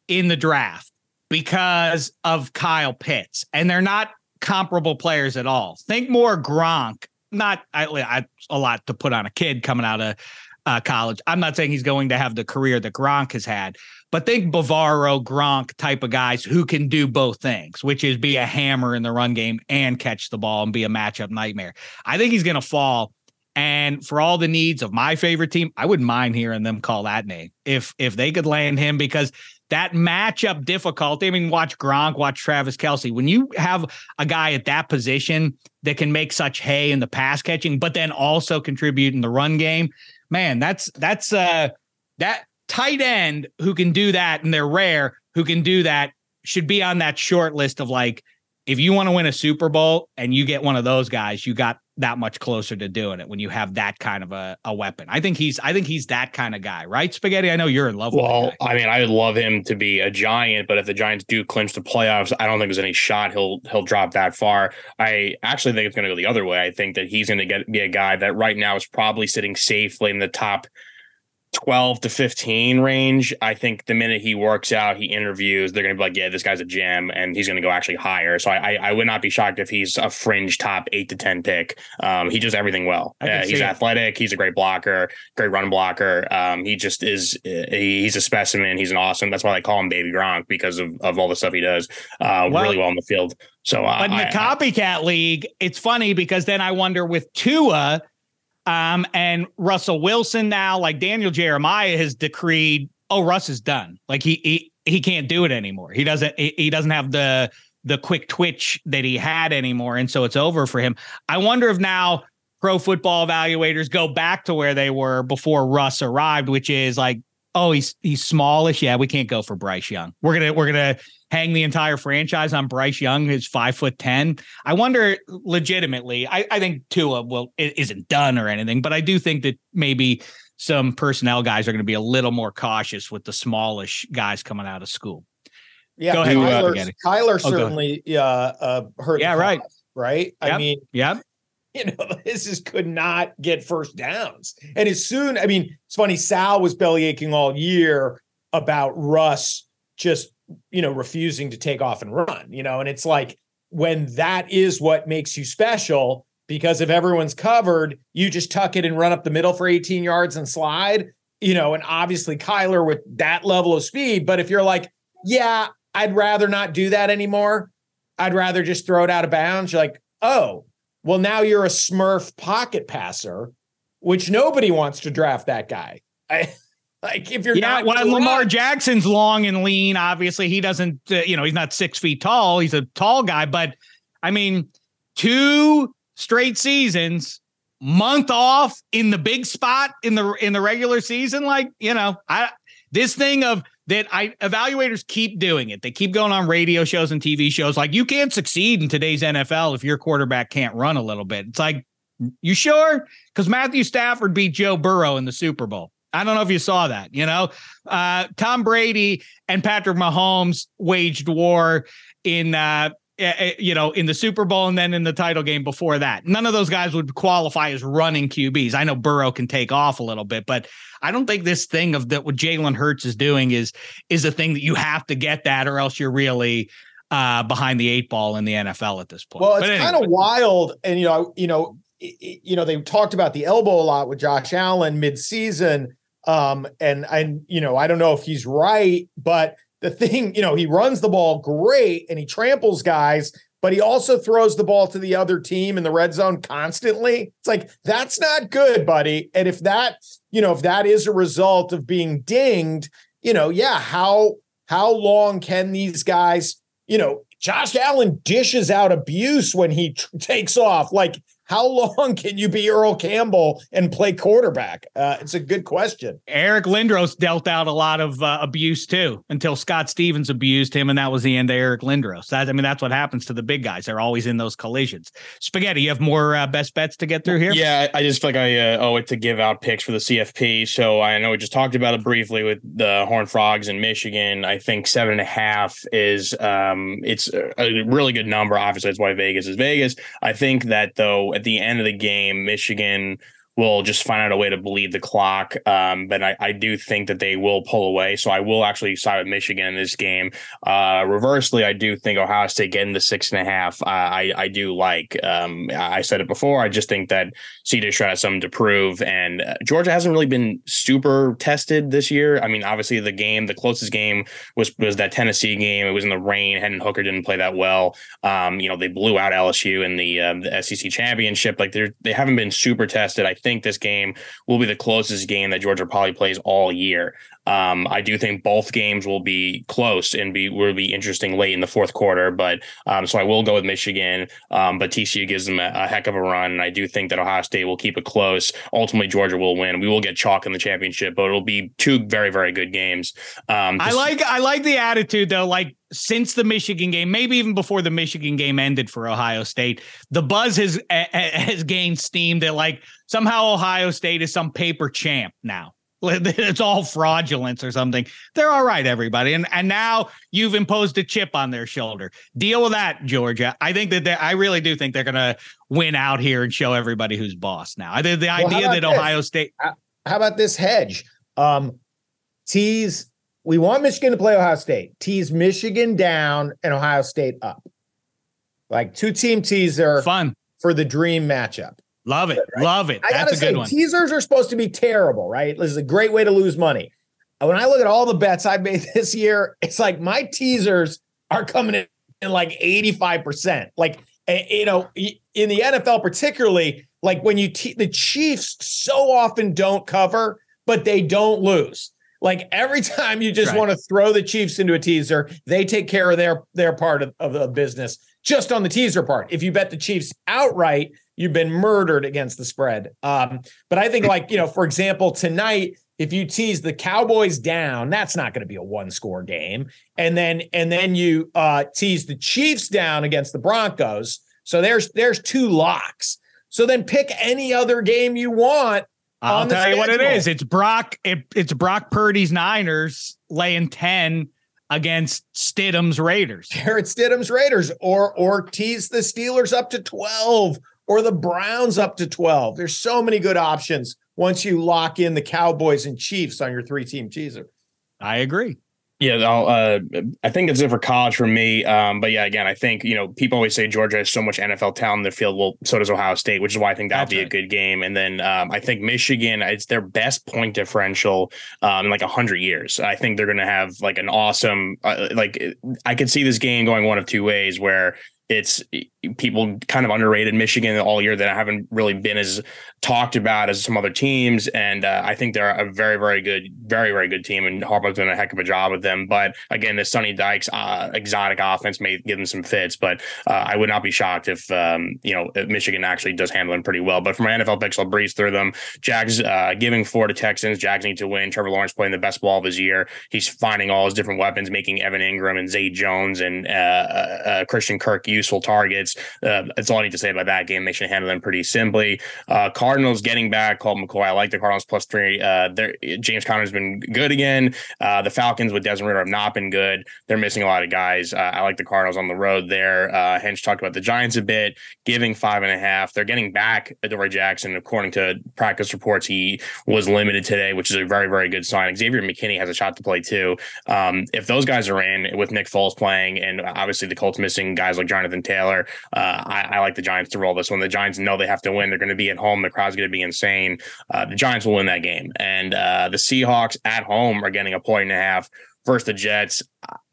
in the draft because of Kyle Pitts, and they're not comparable players at all. Think more Gronk. Not I, I, a lot to put on a kid coming out of uh, college. I'm not saying he's going to have the career that Gronk has had, but think Bavaro, Gronk type of guys who can do both things, which is be a hammer in the run game and catch the ball and be a matchup nightmare. I think he's going to fall. And for all the needs of my favorite team, I wouldn't mind hearing them call that name if if they could land him because that matchup difficulty. I mean, watch Gronk, watch Travis Kelce. When you have a guy at that position that can make such hay in the pass catching, but then also contribute in the run game, man, that's that's uh that tight end who can do that, and they're rare who can do that, should be on that short list of like, if you want to win a Super Bowl and you get one of those guys, you got that much closer to doing it when you have that kind of a, a weapon. I think he's I think he's that kind of guy, right? Spaghetti. I know you're in love with well, I mean, I would love him to be a giant, but if the Giants do clinch the playoffs, I don't think there's any shot he'll he'll drop that far. I actually think it's going to go the other way. I think that he's going to get be a guy that right now is probably sitting safely in the top 12 to 15 range. I think the minute he works out, he interviews, they're going to be like, yeah, this guy's a gem and he's going to go actually higher. So I, I, I, would not be shocked if he's a fringe top eight to 10 pick. Um, he does everything well. Uh, he's athletic. He's a great blocker, great run blocker. Um, he just is, uh, he's a specimen. He's an awesome. That's why they call him Baby Gronk because of, of all the stuff he does uh, well, really well in the field. So, uh, but in the I, copycat league, it's funny because then I wonder with Tua, um, and Russell Wilson now, like Daniel Jeremiah has decreed, oh, Russ is done. Like he he he can't do it anymore. He doesn't he, he doesn't have the the quick twitch that he had anymore. And so it's over for him. I wonder if now pro football evaluators go back to where they were before Russ arrived, which is like, oh, he's he's smallish. Yeah, we can't go for Bryce Young. We're gonna we're gonna hang the entire franchise on Bryce Young, who's five foot ten. I wonder, legitimately. I, I think Tua will isn't done or anything, but I do think that maybe some personnel guys are going to be a little more cautious with the smallish guys coming out of school. Yeah, go ahead, Kyler, Kyler oh, certainly uh, uh, hurt. Yeah, right, right. Yep. I mean, yeah. [LAUGHS] You know, this is could not get first downs. And as soon, I mean, it's funny, Sal was belly aching all year about Russ just you know, refusing to take off and run, you know, and it's like when that is what makes you special, because if everyone's covered, you just tuck it and run up the middle for 18 yards and slide, you know, and obviously Kyler with that level of speed. But if you're like, yeah, I'd rather not do that anymore, I'd rather just throw it out of bounds, you're like, oh, well, now you're a smurf pocket passer, which nobody wants to draft that guy. I, like if you're yeah, not well, Lamar Jackson's long and lean. Obviously, he doesn't. Uh, you know, he's not six feet tall. He's a tall guy, but I mean, two straight seasons, month off in the big spot in the in the regular season. Like you know, I this thing of that I evaluators keep doing it. They keep going on radio shows and TV shows. Like you can't succeed in today's NFL if your quarterback can't run a little bit. It's like you sure? Because Matthew Stafford beat Joe Burrow in the Super Bowl. I don't know if you saw that. You know, uh, Tom Brady and Patrick Mahomes waged war in, uh, you know, in the Super Bowl and then in the title game before that. None of those guys would qualify as running QBs. I know Burrow can take off a little bit, but I don't think this thing of that what Jalen Hurts is doing is is a thing that you have to get that, or else you're really uh, behind the eight ball in the NFL at this point. Well, it's anyway. kind of wild, and you know, you know, you know, they talked about the elbow a lot with Josh Allen mid-season um, and and you know, I don't know if he's right, but the thing, you know, he runs the ball great and he tramples guys, but he also throws the ball to the other team in the red zone constantly. It's like that's not good, buddy. And if that, you know, if that is a result of being dinged, you know, yeah, how how long can these guys, you know, Josh Allen dishes out abuse when he takes off. Like how long [LAUGHS] can you be Earl Campbell and play quarterback? Uh, it's a good question. Eric Lindros dealt out a lot of uh, abuse too until Scott Stevens abused him, and that was the end of Eric Lindros. That, I mean, that's what happens to the big guys. They're always in those collisions. Spaghetti, you have more uh, best bets to get through here? Yeah, I just feel like I uh, owe it to give out picks for the CFP. So I know we just talked about it briefly with the Horn Frogs in Michigan. I think seven and a half is um, it's a really good number. Obviously, that's why Vegas is Vegas. I think that though at the end of the game, Michigan will just find out a way to bleed the clock. Um, but I, I, do think that they will pull away. So I will actually side with Michigan in this game. Uh, reversely, I do think Ohio State getting the six and a half. Uh, I, I do like. Um, I said it before. I just think that CJ Stroud has something to prove, and uh, Georgia hasn't really been super tested this year. I mean, obviously the game, the closest game was was that Tennessee game. It was in the rain. Hendon Hooker didn't play that well. Um, you know, they blew out LSU in the um, the SEC championship. Like they're they haven't been super tested. I think this game will be the closest game that Georgia probably plays all year. Um, I do think both games will be close and be will be interesting late in the fourth quarter. But um, so I will go with Michigan. Um, but TCU gives them a, a, heck of a run, and I do think that Ohio State will keep it close. Ultimately, Georgia will win. We will get chalk in the championship, but it'll be two very very good games. Um, I like I like the attitude though. Like since the Michigan game, maybe even before the Michigan game ended for Ohio State, the buzz has has gained steam that like somehow Ohio State is some paper champ now. [LAUGHS] It's all fraudulence or something. They're all right, everybody. And and now you've imposed a chip on their shoulder. Deal with that, Georgia. I think that I really do think they're going to win out here and show everybody who's boss now. I think the well, idea that this? Ohio State. How about this hedge? Um, tease. We want Michigan to play Ohio State. Tease Michigan down and Ohio State up. Like two team teaser. Fun for the dream matchup. Love it. Right? Love it. I That's a say, good one. Teasers are supposed to be terrible, right? This is a great way to lose money. When I look at all the bets I made [LAUGHS] this year, it's like my teasers are coming in, like 85%. Like, eh, you know, in the NFL, particularly, like when you, te- the Chiefs so often don't cover, but they don't lose. Like every [LAUGHS] time you just right. want to throw the Chiefs into a teaser, they take care of their their part of, of the business just on the teaser part. If you bet the Chiefs outright, you've been murdered against the spread. Um, but I think, like, you know, for example, tonight, if you tease the Cowboys down, that's not going to be a one score game. And then and then you uh, tease the Chiefs down against the Broncos. So there's there's two locks. So then pick any other game you want. I'll tell schedule. you what it is. It's Brock. It, it's Brock Purdy's Niners laying ten against Stidham's Raiders. [LAUGHS] Jarrett Stidham's Raiders, or or tease the Steelers up to twelve, or the Browns up to 12. There's so many good options once you lock in the Cowboys and Chiefs on your three team teaser. I agree. Yeah, uh, I think it's it for college for me. Um, but yeah, again, I think you know people always say Georgia has so much NFL talent in the field. Well, so does Ohio State, which is why I think that'll be right. a good game. And then um, I think Michigan, it's their best point differential um, in like hundred years. I think they're going to have like an awesome. Uh, like I could see this game going one of two ways, where it's people kind of underrated Michigan all year that I haven't really been as talked about as some other teams. And uh, I think they're a very, very good, very, very good team. And Harbaugh's done a heck of a job with them. But again, the Sonny Dykes uh, exotic offense may give them some fits. But uh, I would not be shocked if, um, you know, if Michigan actually does handle them pretty well. But for my NFL picks, I'll breeze through them. Jags uh, giving four to Texans. Jags need to win. Trevor Lawrence playing the best ball of his year. He's finding all his different weapons, making Evan Engram and Zay Jones and uh, uh, Christian Kirk useful targets. Uh, that's all I need to say about that game. They should handle them pretty simply. Uh, Cardinals getting back. Colt McCoy. I like the Cardinals plus three. Uh, James Conner's been good again. Uh, the Falcons with Desmond Ridder have not been good. They're missing a lot of guys. Uh, I like the Cardinals on the road there. Uh, Hench talked about the Giants a bit, giving five and a half. They're getting back Adoree Jackson. According to practice reports, he was limited today, which is a very, very good sign. Xavier McKinney has a shot to play too. Um, if those guys are in with Nick Foles playing, and obviously the Colts missing guys like Jonathan Taylor, uh, I, I, like the Giants to roll this one. The Giants know they have to win. They're going to be at home. The crowd's going to be insane. Uh, the Giants will win that game. And uh, the Seahawks at home are getting a point and a half versus the Jets.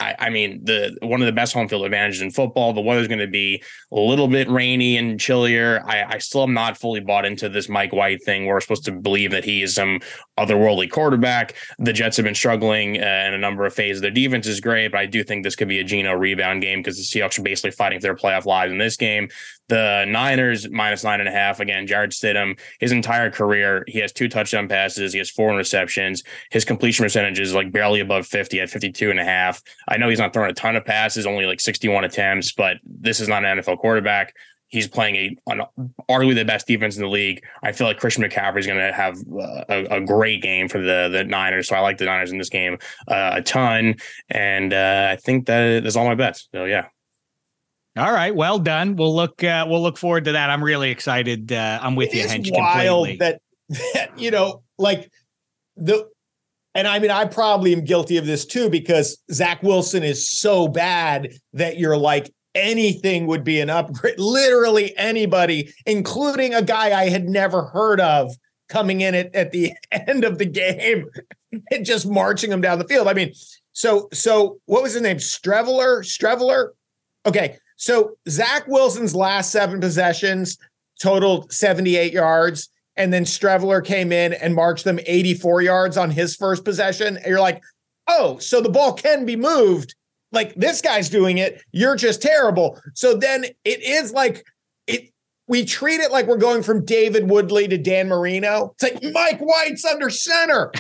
I, I, mean, the one of the best home field advantages in football. The weather's going to be a little bit rainy and chillier. I, I, still am not fully bought into this Mike White thing. Where we're supposed to believe that he is some otherworldly quarterback. The Jets have been struggling uh, in a number of phases. Their defense is great, but I do think this could be a Geno rebound game because the Seahawks are basically fighting for their playoff lives in this game. The Niners minus nine and a half. Again, Jarrett Stidham, his entire career, he has two touchdown passes, he has four receptions. His completion percentage is like barely above 50 at 52 and a half. I know he's not throwing a ton of passes, only like 61 attempts, but this is not an NFL quarterback. He's playing a an, arguably the best defense in the league. I feel like Christian McCaffrey is going to have uh, a, a, great game for the the Niners. So I like the Niners in this game uh, a ton, and uh, I think that is all my bets. So yeah. All right, well done. We'll look. Uh, we'll look forward to that. I'm really excited. Uh, I'm with it you, Hench. Wild completely. that [LAUGHS] that you know, like the, and I mean, I probably am guilty of this too because Zach Wilson is so bad that you're like anything would be an upgrade. [LAUGHS] Literally anybody, including a guy I had never heard of, coming in at, at the [LAUGHS] end of the game [LAUGHS] and just marching him down the field. I mean, so so what was his name? Streveler, Streveler. Okay, so Zach Wilson's last seven possessions totaled 78 yards. And then Streveler came in and marched them 84 yards on his first possession. And you're like, oh, so the ball can be moved. Like this guy's doing it. You're just terrible. So then it is like it we treat it like we're going from David Woodley to Dan Marino. It's like Mike White's under center.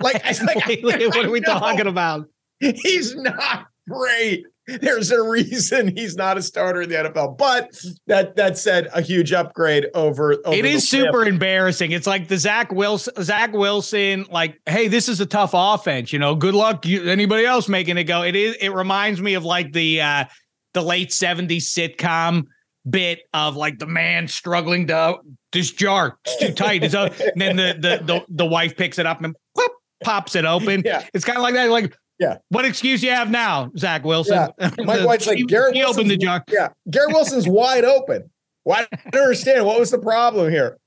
Like, [LAUGHS] like what are we [LAUGHS] talking about? He's not great. [LAUGHS] there's a reason he's not a starter in the NFL. But that that said, a huge upgrade over. over it is super embarrassing. It's like the Zach Wilson, Zach Wilson, like, hey, this is a tough offense. You know, good luck. You, anybody else making it go? It is. It reminds me of like the uh the late '70s sitcom bit of like the man struggling to this jar it's too tight. It's and then the, the the the wife picks it up and whoop, pops it open. Yeah. It's kind of like that. Like yeah. What excuse you have now, Zach Wilson? Yeah. [LAUGHS] Mike White's like Garrett he opened the jar. Yeah. Garrett Wilson's [LAUGHS] wide open. Why I don't understand. What was the problem here?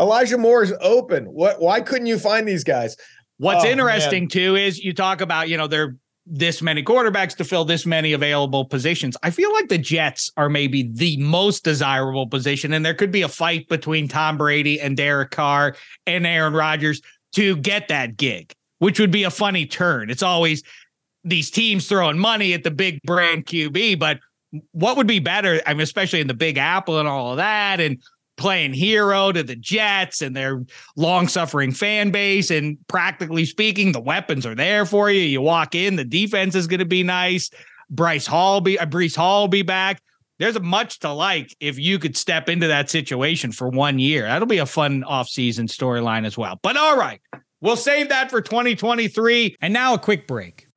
Elijah Moore is open. What why couldn't you find these guys? What's oh, interesting man. too is you talk about, you know, there this many quarterbacks to fill this many available positions. I feel like the Jets are maybe the most desirable position, and there could be a fight between Tom Brady and Derek Carr and Aaron Rodgers to get that gig which would be a funny turn. It's always these teams throwing money at the big brand QB, but what would be better? I mean, especially in the Big Apple and all of that, and playing hero to the Jets and their long suffering fan base. And practically speaking, the weapons are there for you. You walk in, the defense is going to be nice. Bryce Hall be uh, Breece Hall be back. There's a much to like if you could step into that situation for one year. That'll be a fun offseason storyline as well. But all right, We'll save that for 2023. And now a quick break.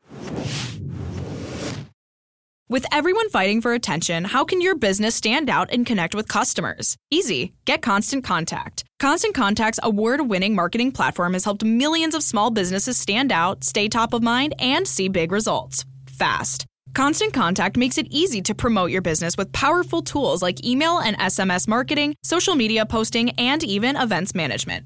With everyone fighting for attention, how can your business stand out and connect with customers? Easy. Get Constant Contact. Constant Contact's award winning marketing platform has helped millions of small businesses stand out, stay top of mind, and see big results fast. Constant Contact makes it easy to promote your business with powerful tools like email and SMS marketing, social media posting, and even events management.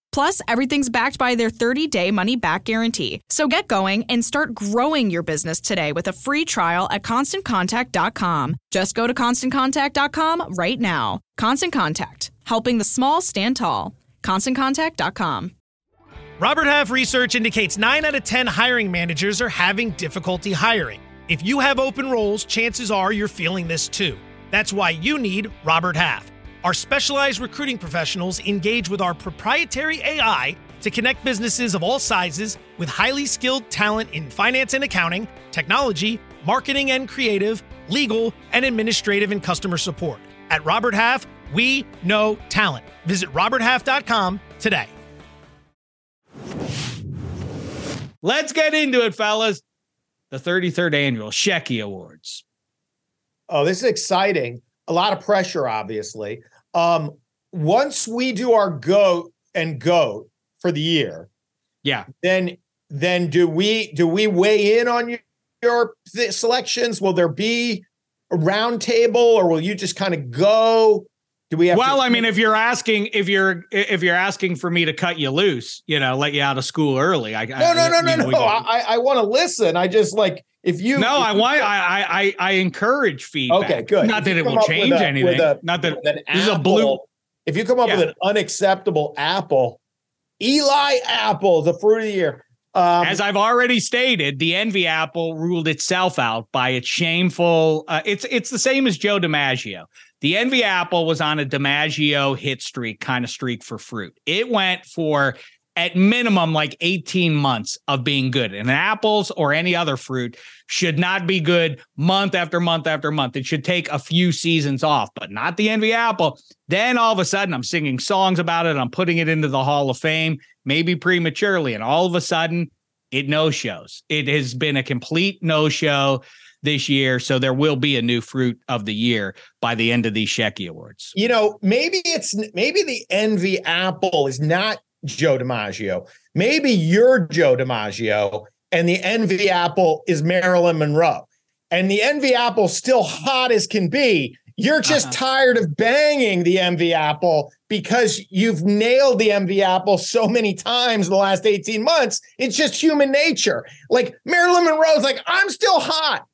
Plus, everything's backed by their 30 day money back guarantee. So get going and start growing your business today with a free trial at constantcontact.com. Just go to constantcontact.com right now. Constant Contact, helping the small stand tall. ConstantContact.com. Robert Half research indicates 9 out of 10 hiring managers are having difficulty hiring. If you have open roles, chances are you're feeling this too. That's why you need Robert Half. Our specialized recruiting professionals engage with our proprietary AI to connect businesses of all sizes with highly skilled talent in finance and accounting, technology, marketing and creative, legal, and administrative and customer support. At Robert Half, we know talent. Visit RobertHalf.com today. Let's get into it, fellas. the 33rd annual Shecky Awards. Oh, this is exciting. A lot of pressure, obviously. Um, once we do our goat and goat for the year, yeah, then then do we do we weigh in on your, your selections? Will there be a round table, or will you just kind of go? Do we have well, to- I mean, if you're asking, if you're if you're asking for me to cut you loose, you know, let you out of school early, I no, no, no, I no, mean, no. go- I I want to listen. I just like if you. no, if I you- want I I I encourage feedback. Okay, good. Not If that it will change a- anything. a- Not that this is a blue. If you come up with an unacceptable apple, Eli Apple, the fruit of the year. Um, As I've already stated, the Envy Apple ruled itself out by its shameful. Uh, it's it's the same as Joe DiMaggio. The Envy Apple was on a DiMaggio hit streak, kind of streak for fruit. It went for at minimum like 18 months of being good. And apples or any other fruit should not be good month after month after month. It should take a few seasons off, but not the Envy Apple. Then all of a sudden, I'm singing songs about it. I'm putting it into the Hall of Fame, maybe prematurely. And all of a sudden, it no shows. It has been a complete no show this year. So there will be a new fruit of the year by the end of these Shecky Awards. you know, maybe it's maybe the envy apple is not Joe DiMaggio. Maybe you're Joe DiMaggio, and the envy apple is Marilyn Monroe, and the envy apple still hot as can be. You're just Uh-huh. tired of banging the envy apple because you've nailed the envy apple so many times in the last 18 months. It's just human nature. Like Marilyn Monroe's like, I'm still hot.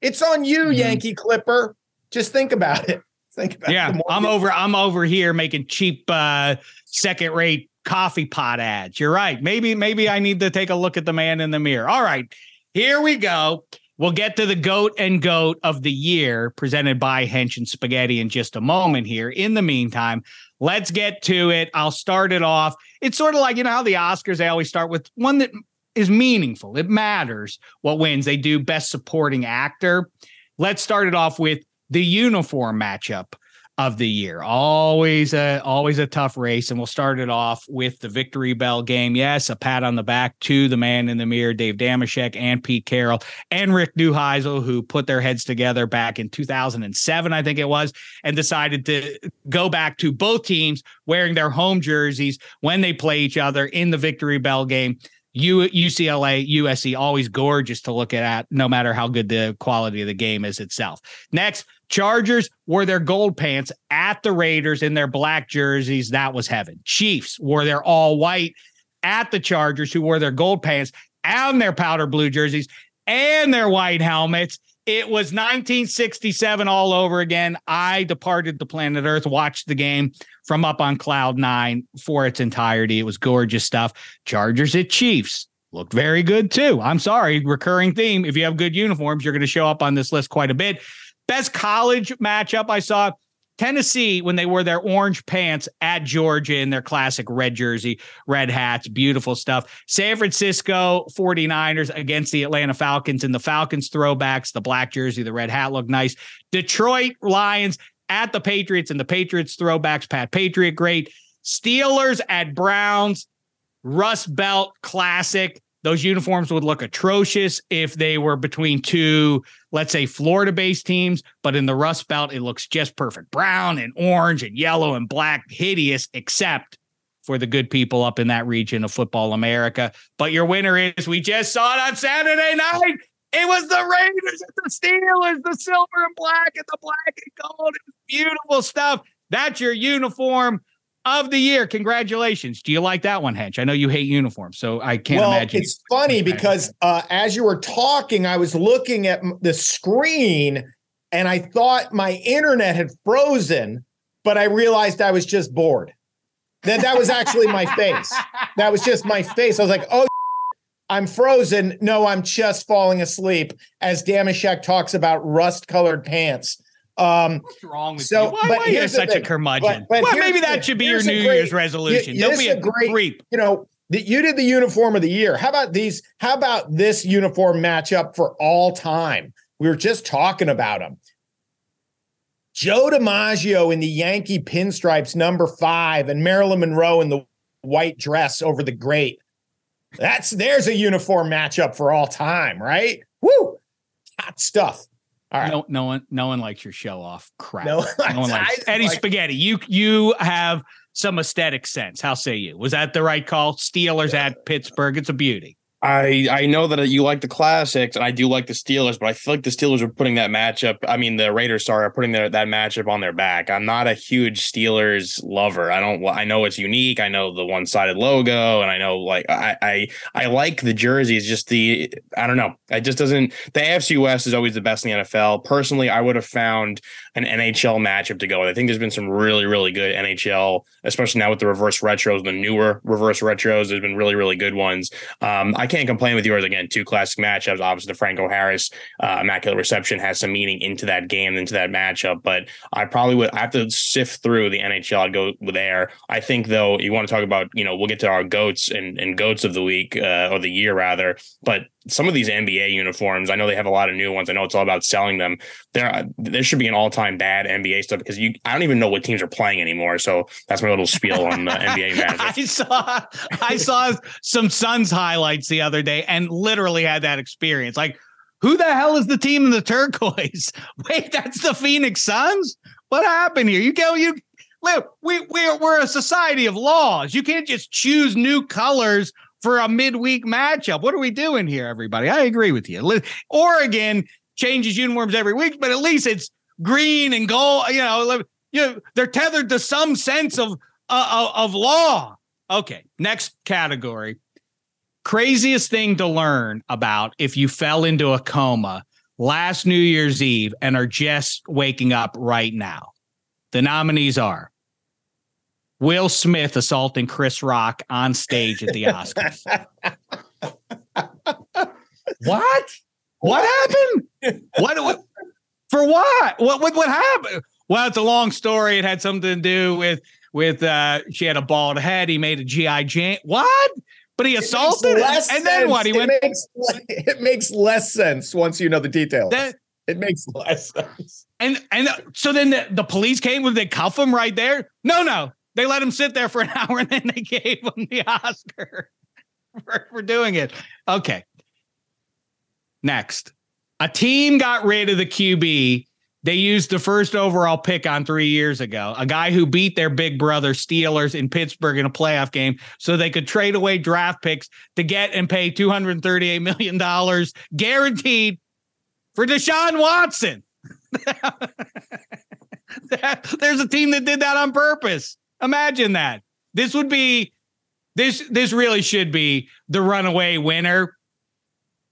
It's on you, Mhm. Yankee Clipper. Just think about it. [LAUGHS] Think about Yeah, more I'm over. I'm over here making cheap, uh, second rate coffee pot ads. You're right. Maybe, maybe I need to take a look at the man in the mirror. All right, here we go. We'll get to the goat and goat of the year presented by Hench and Spaghetti in just a moment here. In the meantime, let's get to it. I'll start it off. It's sort of like, you know, how the Oscars, they always start with one that is meaningful. It matters what wins. They do best supporting actor. Let's start it off with the uniform matchup of the year. Always a always a tough race. And we'll start it off with the victory bell game. Yes, a pat on the back to the man in the mirror, Dave Damashek and Pete Carroll and Rick Neuheisel, who put their heads together back in 2007, I think it was, and decided to go back to both teams wearing their home jerseys when they play each other in the victory bell game. U- UCLA, USC, always gorgeous to look at, no matter how good the quality of the game is itself. Next, Chargers wore their gold pants at the Raiders in their black jerseys. That was heaven. Chiefs wore their all white at the Chargers, who wore their gold pants and their powder blue jerseys and their white helmets. It was 1967 all over again. I departed the planet Earth, watched the game from up on cloud nine for its entirety. It was gorgeous stuff. Chargers at Chiefs looked very good too. I'm sorry, recurring theme. If you have good uniforms, you're going to show up on this list quite a bit. Best college matchup I saw Tennessee when they wore their orange pants at Georgia in their classic red jersey, red hats, beautiful stuff. San Francisco 49ers against the Atlanta Falcons and the Falcons throwbacks, the black jersey, the red hat looked nice. Detroit Lions at the Patriots and the Patriots throwbacks, Pat Patriot, great. Steelers at Browns, Rust Belt classic. Those uniforms would look atrocious if they were between two, let's say, Florida based teams, but in the Rust Belt, it looks just perfect. Brown and orange and yellow and black, hideous, except for the good people up in that region of football America. But your winner is we just saw it on Saturday night. It was the Raiders and the Steelers, the silver and black and the black and gold. It was beautiful stuff. That's your uniform of the year. Congratulations. Do you like that one, Hench? I know you hate uniforms, so I can't well, imagine. It's funny because uh, as you were talking, I was looking at the screen and I thought my internet had frozen, but I realized I was just bored. That that was actually my face. That was just my face. I was like, oh, [LAUGHS] I'm frozen. No, I'm just falling asleep as Damashek talks about rust colored pants. Um, What's wrong with So, you? Why, but why are you here's the such a curmudgeon? But- but well, maybe that should be your New great- Year's resolution. you- Don't be a a great- creep. you know, that you did the uniform of the year. How about these? How about this uniform matchup for all time? We were just talking about them. Joe DiMaggio in the Yankee pinstripes, number five, and Marilyn Monroe in the white dress over the great. That's there's a uniform matchup for all time, right? Woo! Hot stuff. All right. No, no one, no one likes your show off crap. No, No one [LAUGHS] likes I- Eddie like- Spaghetti. You you have some aesthetic sense. How say you? Was that the right call? Steelers at Pittsburgh. It's a beauty. I I know that you like the classics, and I do like the Steelers, but I feel like the Steelers are putting that matchup. I mean, the Raiders, sorry, are putting their, that matchup on their back. I'm not a huge Steelers lover. I don't. I know it's unique. I know the one sided logo, and I know like I I I like the jerseys. Just the I don't know. It just doesn't. The AFC West is always the best in the NFL. Personally, I would have found an NHL matchup to go with. I think there's been some really really good NHL, especially now with the reverse retros, the newer reverse retros. There's been really really good ones. Um, I can't complain with yours again. Two classic matchups. Obviously, the Franco Harris uh, immaculate reception has some meaning into that game, into that matchup. But I probably would I have to sift through the NHL. I'd go there. I think though, you want to talk about you know we'll get to our goats and, and goats of the week uh, or the year rather. But some of these NBA uniforms, I know they have a lot of new ones. I know it's all about selling them. There, uh, there should be an all-time bad NBA stuff because you, I don't even know what teams are playing anymore. So that's my little spiel on the NBA [LAUGHS] matchup. I saw I saw some Suns highlights the other day and literally had that experience. Like, who the hell is the team in the turquoise? [LAUGHS] Wait, that's the Phoenix Suns? What happened here? You go, you look, we we're we're a society of laws. You can't just choose new colors for a midweek matchup. What are we doing here, everybody? I agree with you. Oregon changes uniforms every week, but at least it's green and gold. You know, you know, they're tethered to some sense of uh, of law. Okay, next category. Craziest thing to learn about if you fell into a coma last New Year's Eve and are just waking up right now. The nominees are Will Smith assaulting Chris Rock on stage at the Oscars. what? What happened? What, what for what? What what what happened? Well, it's a long story. It had something to do with with uh she had a bald head. He made a GI Jane. What? But he It assaulted less and then what? He sense. went It makes, it makes less sense once you know the details. then it makes less sense. and and so then the, the police came Would they cuff him right there. No, no, they let him sit there for an [LAUGHS] hour and then they gave him the Oscar [LAUGHS] for, for doing it. Okay. Next, a team got rid of the QB. They used the first overall pick on three years ago, a guy who beat their big brother Steelers in Pittsburgh in a playoff game so they could trade away draft picks to get and pay $238 million guaranteed for Deshaun Watson. [LAUGHS] There's a team that did that on purpose. Imagine that. This would be this this really should be the runaway winner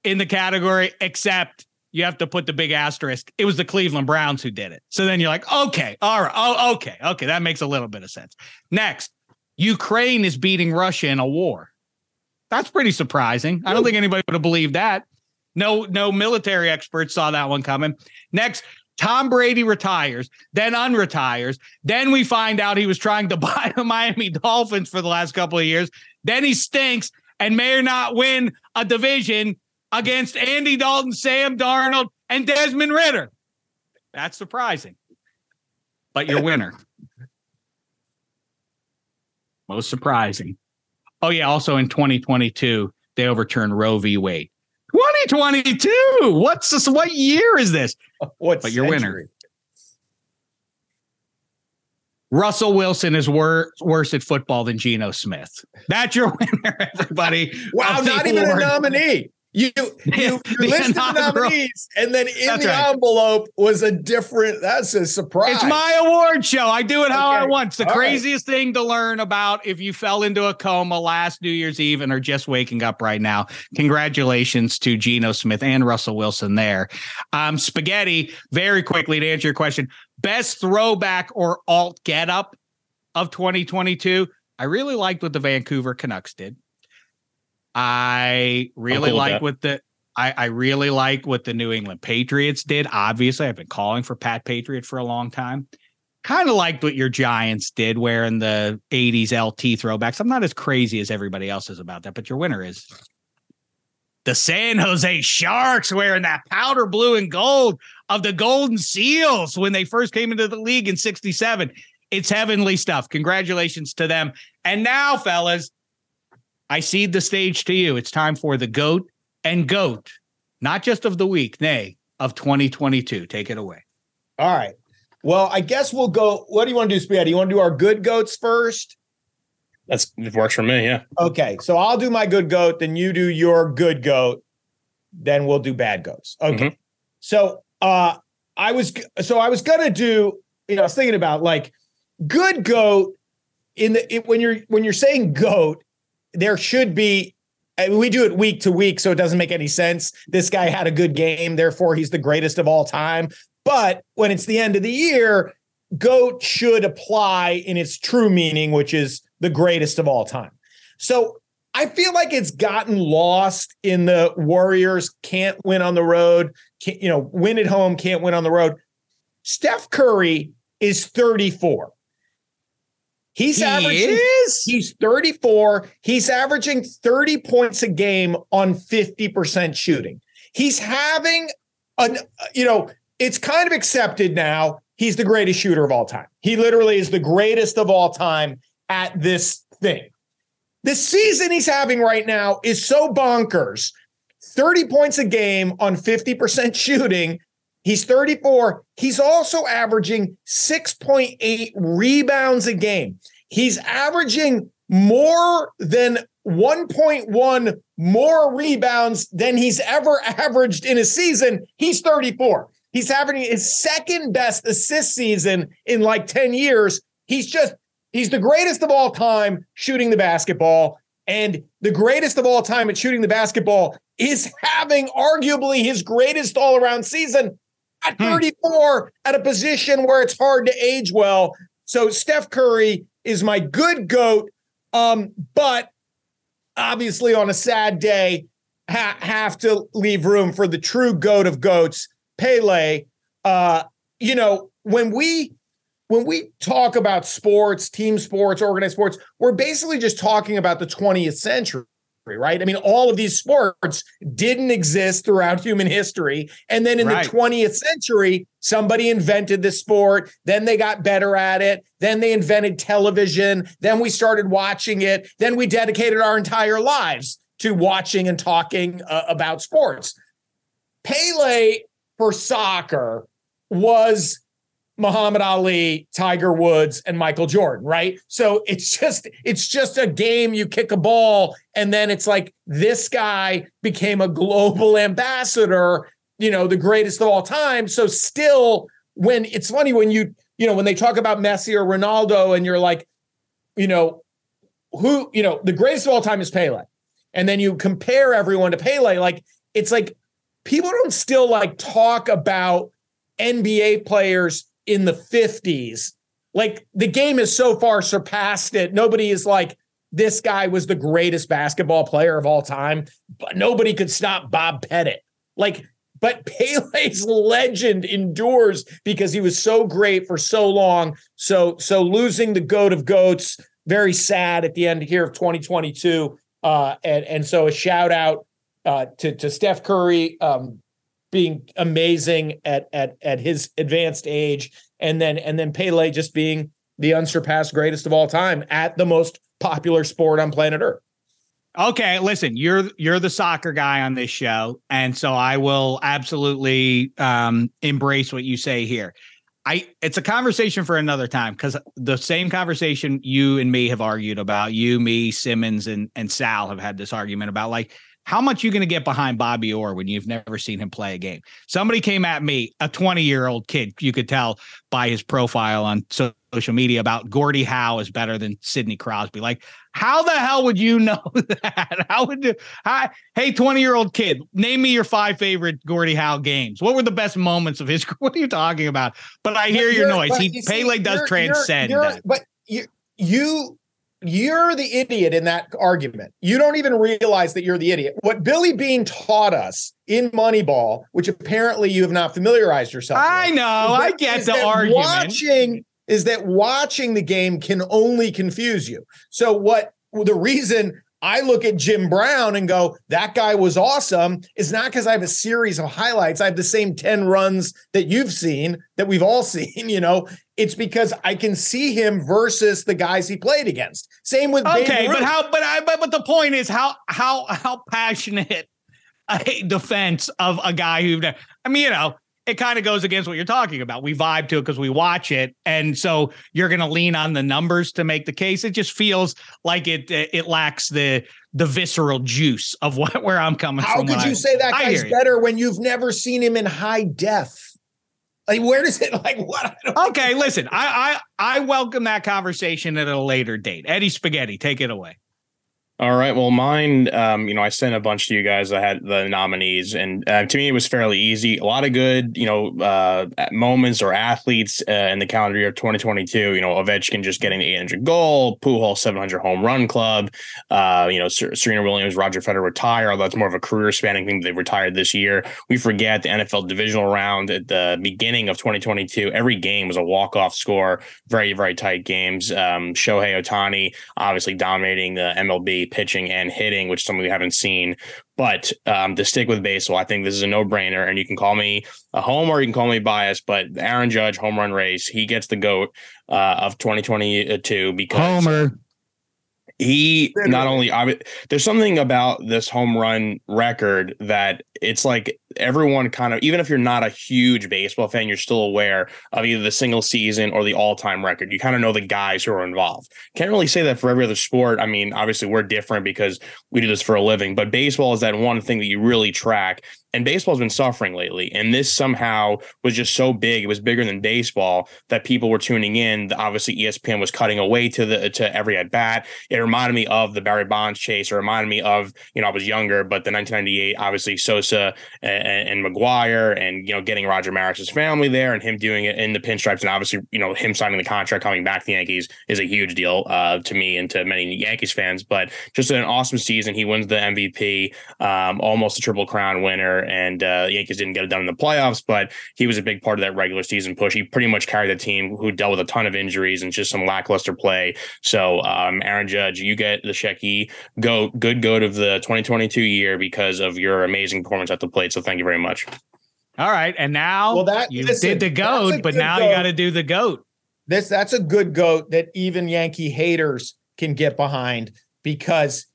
in the category, except you have to put the big asterisk. It was the Cleveland Browns who did it. So then you're like, okay, all right, oh, okay, okay, that makes a little bit of sense. Next, Ukraine is beating Russia in a war. That's pretty surprising. I don't think anybody would have believed that. No, no military experts saw that one coming. Next, Tom Brady retires, then unretires. Then we find out he was trying to [LAUGHS] buy the Miami Dolphins for the last couple of years. Then he stinks and may or not win a division against Andy Dalton, Sam Darnold, and Desmond Ridder. That's surprising. But your winner. Most surprising. Oh, yeah. Also in 2022, they overturned Roe v. Wade. 2022. What's this? What year is this? [LAUGHS] What But your winner. Russell Wilson is wor- worse at football than Geno Smith. That's your [LAUGHS] winner, everybody. Wow, not even a nominee. You you, [LAUGHS] you The listed the nominees, and then in That's the right. envelope was a different. That's a surprise. It's my award show. I do it how I want. It's the All right. craziest thing to learn about if you fell into a coma last New Year's Eve and are just waking up right now. Congratulations to Geno Smith and Russell Wilson there. Um, spaghetti, very quickly to answer your question, best throwback or alt get up of 2022. I really liked what the Vancouver Canucks did. I really cool like what the I, I really like what the New England Patriots did. Obviously, I've been calling for Pat Patriot for a long time. Kind of liked what your Giants did wearing the 80s LT throwbacks. I'm not as crazy as everybody else is about that, but your winner is the San Jose Sharks wearing that powder blue and gold of the Golden Seals when they first came into the league in 67. It's heavenly stuff. Congratulations to them. And now, fellas, I cede the stage to you. It's time for the GOAT and GOAT, not just of the week, nay, of 2022. Take it away. All right. Well, I guess we'll go. What do you want to do, do You want to do our good goats first? That's it works for me. Yeah. Okay. So I'll do my good goat, then you do your good goat, then we'll do bad goats. Okay. Mhm. So uh I was so I was gonna do, you know, I was thinking about like good goat in the it, when you're when you're saying goat, there should be we do it week to week, so it doesn't make any sense. This guy had a good game, therefore he's the greatest of all time. But when it's the end of the year, GOAT should apply in its true meaning, which is the greatest of all time. So I feel like it's gotten lost in the Warriors can't win on the road, you know, win at home, can't win on the road. Steph Curry is 34. He's He averaging is? he's 34. He's averaging 30 points a game on 50% shooting. He's having an you know, it's kind of accepted now. He's the greatest shooter of all time. He literally is the greatest of all time at this thing. The season he's having right now is so bonkers. 30 points a game on 50% shooting. He's 34. He's also averaging 6.8 rebounds a game. He's averaging more than 1.1 more rebounds than he's ever averaged in a season. He's 34. He's having his second best assist season in like 10 years. He's just, he's the greatest of all time shooting the basketball. And the greatest of all time at shooting the basketball is having arguably his greatest all around season at 34 at a position where it's hard to age well. So Steph Curry is my good goat. Um, but obviously on a sad day, ha- have to leave room for the true goat of goats, Pele. Uh, you know, when we when we talk about sports, team sports, organized sports, we're basically just talking about the 20th century, right? I mean, all of these sports didn't exist throughout human history. And then in Right. the 20th century, somebody invented the sport. Then they got better at it. Then they invented television. Then we started watching it. Then we dedicated our entire lives to watching and talking uh, about sports. Pele for soccer was Muhammad Ali, Tiger Woods, and Michael Jordan, right? So it's just it's just a game. You kick a ball, and then it's like this guy became a global [LAUGHS] ambassador, you know, the greatest of all time. So still, when it's funny when you you know when they talk about Messi or Ronaldo, and you're like, you know, who you know the greatest of all time is Pele, and then you compare everyone to Pele, like it's like people don't still like talk about NBA players in the 50s. Like the game has so far surpassed it. Nobody is like, this guy was the greatest basketball player of all time, but nobody could stop Bob Pettit. Like, but [LAUGHS] Pele's legend endures because he was so great for so long. So, so losing the goat of goats, very sad at the end here of 2022. Uh, and, and so a shout out uh, to, to Steph Curry, um, being amazing at at at his advanced age, and then and then Pele just being the unsurpassed greatest of all time at the most popular sport on planet Earth. Okay, listen, you're you're the soccer guy on this show, and so I will absolutely um, embrace what you say here. I it's a conversation for another time because the same conversation you and me have argued about. You, me, Simmons, and and Sal have had this argument about like how much you going to get behind Bobby Orr when you've never seen him play a game. Somebody came at me, a 20 year old kid, you could tell by his profile on social media about Gordie Howe is better than Sidney Crosby. Like, how the hell would you [LAUGHS] know that? How would you? hi, hey, 20 year old kid, name me your five favorite Gordie Howe games. What were the best moments of his? [LAUGHS] What are you talking about? But I hear But your noise. He you see, Pele does you're- transcend. you're- that. but you you you're the idiot in that argument. You don't even realize that you're the idiot. What Billy Beane taught us in Moneyball, which apparently you have not familiarized yourself. I with, know. I that- get the argument. Watching is that watching the game can only confuse you. So what the reason I look at Jim Brown and go, that guy was awesome. It's not because I have a series of highlights. I have the same 10 runs that you've seen, that we've all [LAUGHS] seen, you know. It's because I can see him versus the guys he played against. Same with Okay, but how but I but, but the point is how how how passionate [LAUGHS] a defense of a guy who I mean, you know, it kind of goes against what you're talking about. We vibe to it because we watch it, and so you're going to lean on the numbers to make the case. It just feels like it it lacks the the visceral juice of what [LAUGHS] where I'm coming How from. How could you I, say that guy's better when you've never seen him in high def? Like, where does it [LAUGHS] like what? Okay, listen, I I I welcome that conversation at a later date. Eddie Spaghetti, take it away. All right. Well, mine, um, you know, I sent a bunch to you guys. I had the nominees, and uh, to me, it was fairly easy. A lot of good, you know, uh, moments or athletes uh, in the calendar year of 2022. You know, Ovechkin just getting the 800 goal, Pujols 700 home run club. Uh, you know, Serena Williams, Roger Federer retire. Although that's more of a career spanning thing. They retired this year. We forget the NFL divisional round at the beginning of 2022. Every game was a walk off score. Very very tight games. Um, Shohei Ohtani obviously dominating the MLB pitching and hitting, which is something we haven't seen. But um, to stick with baseball, I think this is a no brainer. And you can call me a home or you can call me biased, but Aaron Judge home run race, he gets the GOAT uh, of 2022 because Homer he not only I, there's something about this home run record that it's like everyone kind of even if you're not a huge baseball fan you're still aware of either the single season or the all-time record. You kind of know the guys who are involved. Can't really say that for every other sport. I mean obviously we're different because we do this for a living but baseball is that one thing that you really track and baseball's been suffering lately and this somehow was just so big it was bigger than baseball that people were tuning in. Obviously espn was cutting away to the to every at bat. It reminded me of the barry bonds chase. It reminded me of you know i was younger but the 1998 obviously and, and mcgwire and you know getting roger maris's family there and him doing it in the pinstripes and obviously you know him signing the contract coming back to the yankees is a huge deal uh, to me and to many yankees fans but just an awesome season he wins the mvp um, almost a triple crown winner and uh, the Yankees didn't get it done in the playoffs, but he was a big part of that regular season push. He pretty much carried the team who dealt with a ton of injuries and just some lackluster play. So, um, Aaron Judge, you get the Shecky go good goat of the 2022 year because of your amazing performance at the plate. So, thank you very much. All right, and now well, that you listen, did the goat, but now goat. you got to do the goat. This that's a good goat that even Yankee haters can get behind because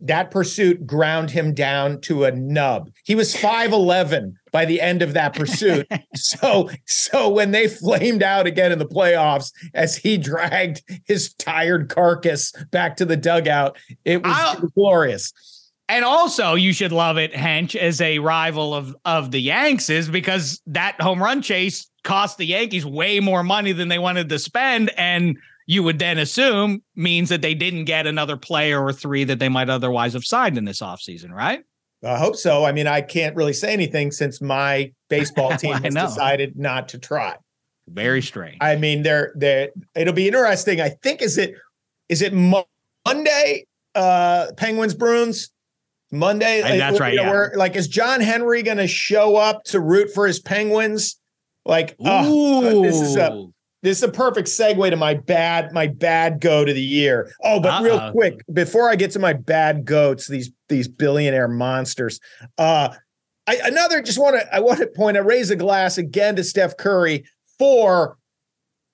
that pursuit ground him down to a nub. He was 5'11 by the end of that pursuit. [LAUGHS] so so when they flamed out again in the playoffs as he dragged his tired carcass back to the dugout, it was, it was glorious. And also, you should love it, Hench, as a rival of of the Yanks, is because that home run chase cost the Yankees way more money than they wanted to spend, and you would then assume means that they didn't get another player or three that they might otherwise have signed in this offseason, right? I hope so. I mean, I can't really say anything since my baseball [LAUGHS] team has decided not to try. Very strange. I mean, they're they it'll be interesting. I think is it is it Monday? Uh Penguins Bruins Monday. And that's right. Yeah. Where, like, is John Henry going to show up to root for his Penguins? Like, oh, this is a this is a perfect segue to my bad my bad go to the year. Oh, but Uh-oh. real quick before I get to my bad goats, these these billionaire monsters. Uh, I another just want to I want to point I raise a glass again to Steph Curry for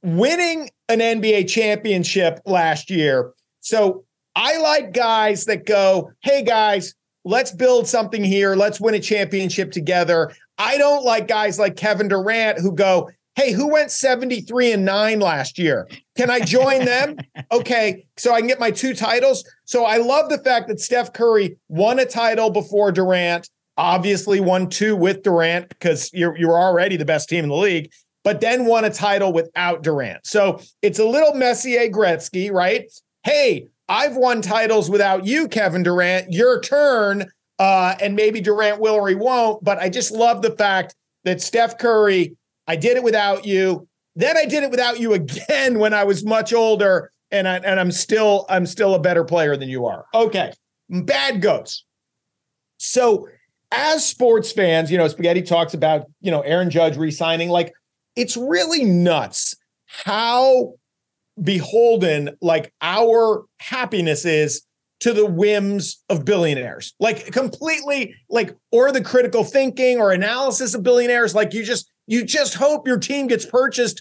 winning an NBA championship last year. So I like guys that go, "Hey guys, let's build something here. Let's win a championship together." I don't like guys like Kevin Durant who go, hey, who went 73 and 9 last year? Can I join them? [LAUGHS] okay, so I can get my two titles. So I love the fact that Steph Curry won a title before Durant, obviously won two with Durant because you're you're already the best team in the league, but then won a title without Durant. So it's a little Messier eh, Gretzky, right? Hey, I've won titles without you, Kevin Durant. Your turn. Uh, and maybe Durant will or he won't, but I just love the fact that Steph Curry I did it without you. Then I did it without you [LAUGHS] again when I was much older, and I and I'm still I'm still a better player than you are. Okay, bad goats. So as sports fans, you know, Spaghetti talks about you know Aaron Judge resigning. Like it's really nuts how beholden like our happiness is to the whims of billionaires. Like completely like or the critical thinking or analysis of billionaires like you just you just hope your team gets purchased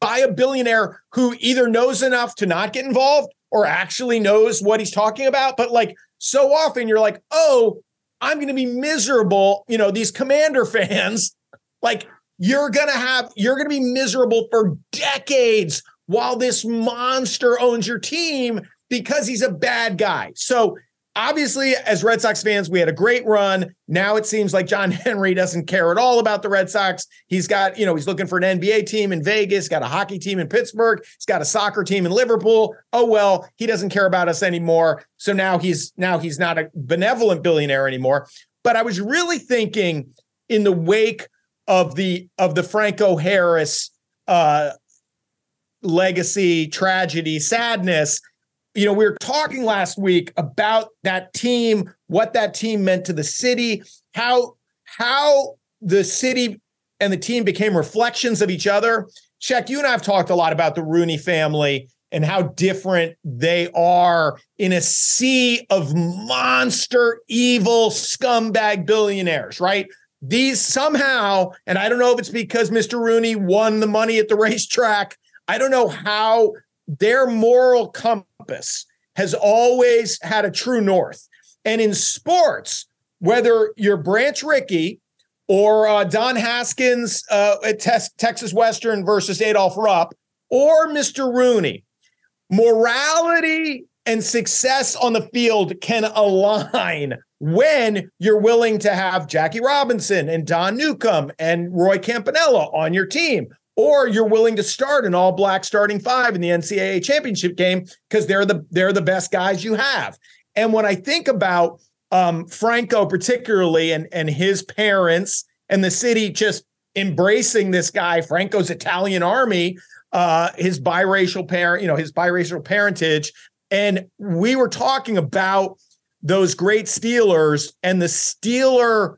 by a billionaire who either knows enough to not get involved or actually knows what he's talking about but like so often you're like, "Oh, I'm going to be miserable." You know, these commander [LAUGHS] fans like you're going to have you're going to be miserable for decades while this monster owns your team because he's a bad guy. So obviously, as Red Sox fans, we had a great run. Now it seems like John [LAUGHS] Henry doesn't care at all about the Red Sox. He's got, you know, he's looking for an NBA team in Vegas, got a hockey team in Pittsburgh, he's got a soccer team in Liverpool. Oh well, he doesn't care about us anymore. So now he's now he's not a benevolent billionaire anymore. But I was really thinking in the wake of the of the Franco Harris uh legacy, tragedy, sadness. You know, we were talking last week about that team, what that team meant to the city, how how the city and the team became reflections of each other. Check, you and I have talked a lot about the Rooney family and how different they are in a sea of monster, evil, scumbag billionaires, right? These somehow, and I don't know if it's because Mr. Rooney won the money at the [LAUGHS] racetrack I don't know how their moral compass has always had a true north. And in sports, whether you're Branch Rickey or uh, Don Haskins uh, at Texas Western versus Adolph Rupp or Mr. Rooney, morality and success on the field can align when you're willing to have Jackie Robinson and Don Newcombe and Roy Campanella on your team, or you're willing to start an all black starting five in the NCAA championship game because they're the they're the best guys you have. And when I think about um, Franco particularly and and his parents and the city just embracing this guy, Franco's Italian army, uh, his biracial parent, you know, his biracial parentage, and we were talking about those great Steelers and the Steeler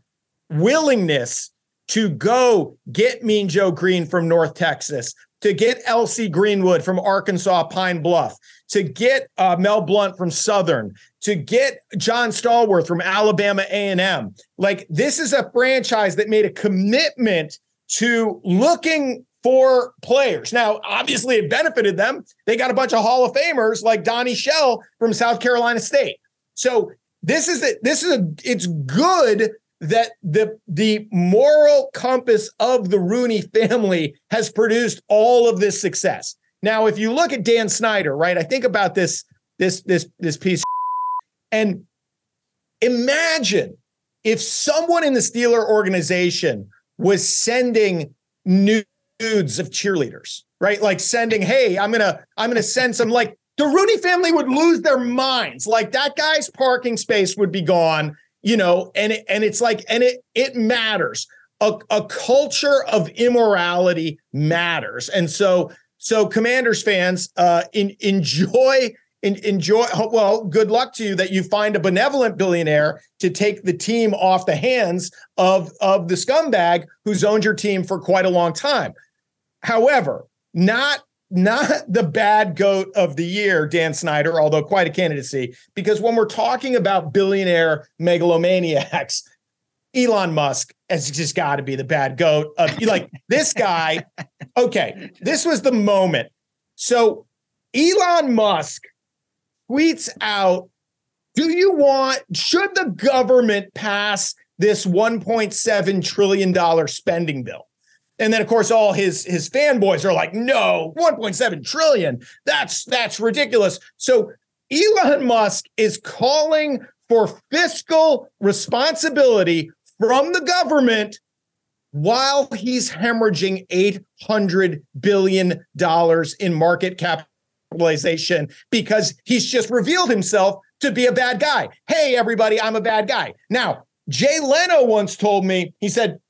willingness to go get Mean Joe Greene from North Texas, to get L.C. Greenwood from Arkansas Pine Bluff, to get uh, Mel Blount from Southern, to get John Stallworth from Alabama A&M. Like this is a franchise that made a commitment to looking for players. Now, obviously, it benefited them. They got a bunch of Hall of Famers like Donnie Shell from South Carolina State. So this is a, this is a it's good that the the moral compass of the Rooney family has produced all of this success. Now, if you look at Dan Snyder, right? I think about this this this this piece and imagine if someone in the Steeler organization was sending nudes of cheerleaders, right? Like sending, "Hey, I'm to I'm to send some like the Rooney family would lose their minds. Like that guy's parking space would be gone you know, and it, and it's like, and it it matters. A, a culture of immorality matters, and so so Commanders fans, uh, in, enjoy in, enjoy. Well, good luck to you that you find a benevolent billionaire to take the team off the hands of of the scumbag who's owned your team for quite a long time. However, not not the bad goat of the year, Dan Snyder, although quite a candidacy, because when we're talking about billionaire megalomaniacs, Elon Musk has just got to be the bad goat of like this guy. Okay, this was the moment. So Elon Musk tweets out, do you want, should the government pass this $1.7 trillion spending bill? And then of course all his his fanboys are like, no, 1.7 trillion. That's that's ridiculous. So Elon Musk is calling for fiscal responsibility from the government while he's hemorrhaging 800 billion dollars in market capitalization because he's just revealed himself to be a bad guy. Hey everybody, I'm a bad guy. Now, Jay Leno once told me, he said,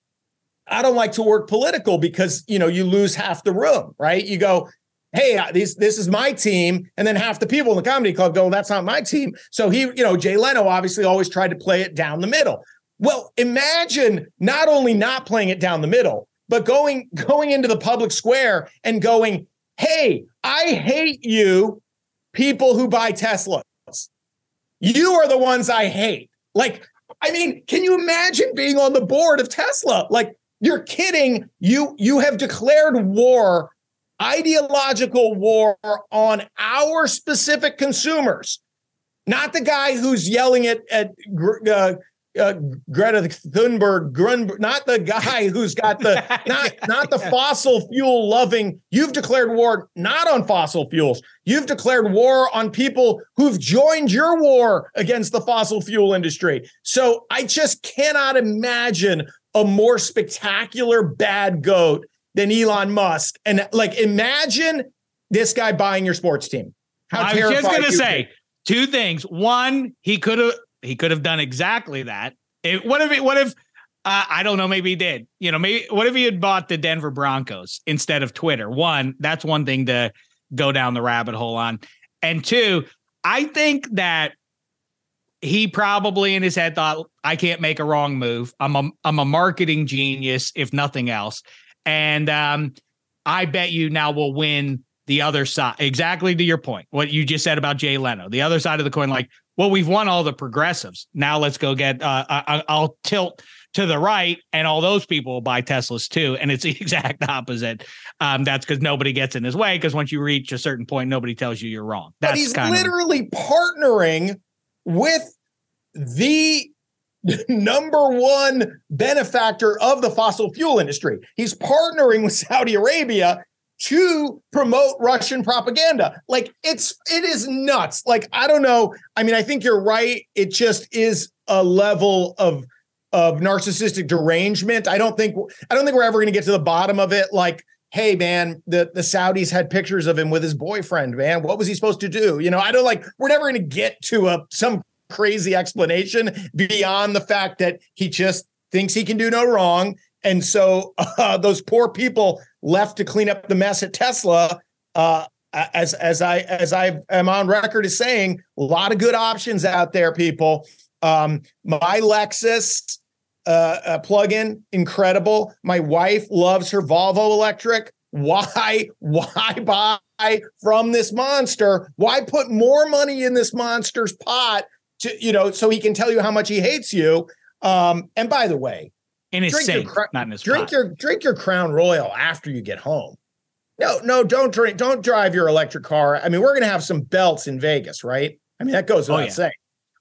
I don't like to work political because you know you lose half the room, right? You go, hey, uh, this this is my team, and then half the people in the comedy club go, that's not my team. So he, you know, Jay Leno obviously always tried to play it down the middle. Well, imagine not only not playing it down the middle, but going going into the public square and going, hey, I hate you, people who buy Teslas. You are the ones I hate. Like, I mean, can you imagine being on the board of Tesla? Like, you're kidding. You you have declared war, ideological war on our specific consumers, not the guy who's yelling at at uh, uh, Greta Thunberg, Grunberg, not the guy who's got the [LAUGHS] not not the fossil fuel loving. You've declared war not on fossil fuels. You've declared war on people who've joined your war against the fossil fuel industry. So I just cannot imagine a more spectacular bad goat than Elon Musk. And like, imagine this guy buying your sports team. How I was just gonna say two things. One, he could have he could have done exactly that. It, what if it, what if uh, I don't know, maybe he did. You know, maybe what if he had bought the Denver Broncos instead of Twitter? One, that's one thing to go down the rabbit hole on. And two, I think that he probably in his head thought, I can't make a wrong move. I'm a I'm a marketing genius, if nothing else. And um, I bet you now will win the other side. Exactly to your point, what you just said about Jay Leno, the other side of the coin, like well, we've won all the progressives. Now let's go get. Uh, I, will tilt to the right, and all those people will buy Teslas too. And it's [LAUGHS] the exact opposite. Um, that's because nobody gets in his way. Because once you reach a certain point, nobody tells you you're wrong. That's but he's literally of- partnering with the [LAUGHS] number one benefactor of the fossil fuel industry. He's partnering with Saudi Arabia to promote Russian propaganda. Like it's it is nuts. Like I don't know. I mean, I think you're right. It just is a level of of narcissistic derangement. I don't think I don't think we're ever going to get to the bottom of it. Like, hey man, the the Saudis had pictures of him with his boyfriend. Man, what was he supposed to do? You know, I don't like. We're never going to get to a some crazy explanation beyond the fact that he just thinks he can do no wrong. And so [LAUGHS] uh, those poor people left to clean up the mess at Tesla. Uh, as as I as I am on record as saying, a lot of good options out there, people. Um, my Lexus uh, plug-in, incredible. My wife loves her Volvo electric. Why [LAUGHS] why buy from this monster? Why put more money in this monster's pot to you know so he can tell you how much he hates you? Um, and by the way, in his drink sink, your, not in his drink pot. your drink your Crown Royal after you get home. No, no, don't drink, don't drive your electric car. I mean, we're gonna have some belts in Vegas, right? I mean, that goes oh, without oh, yeah. saying.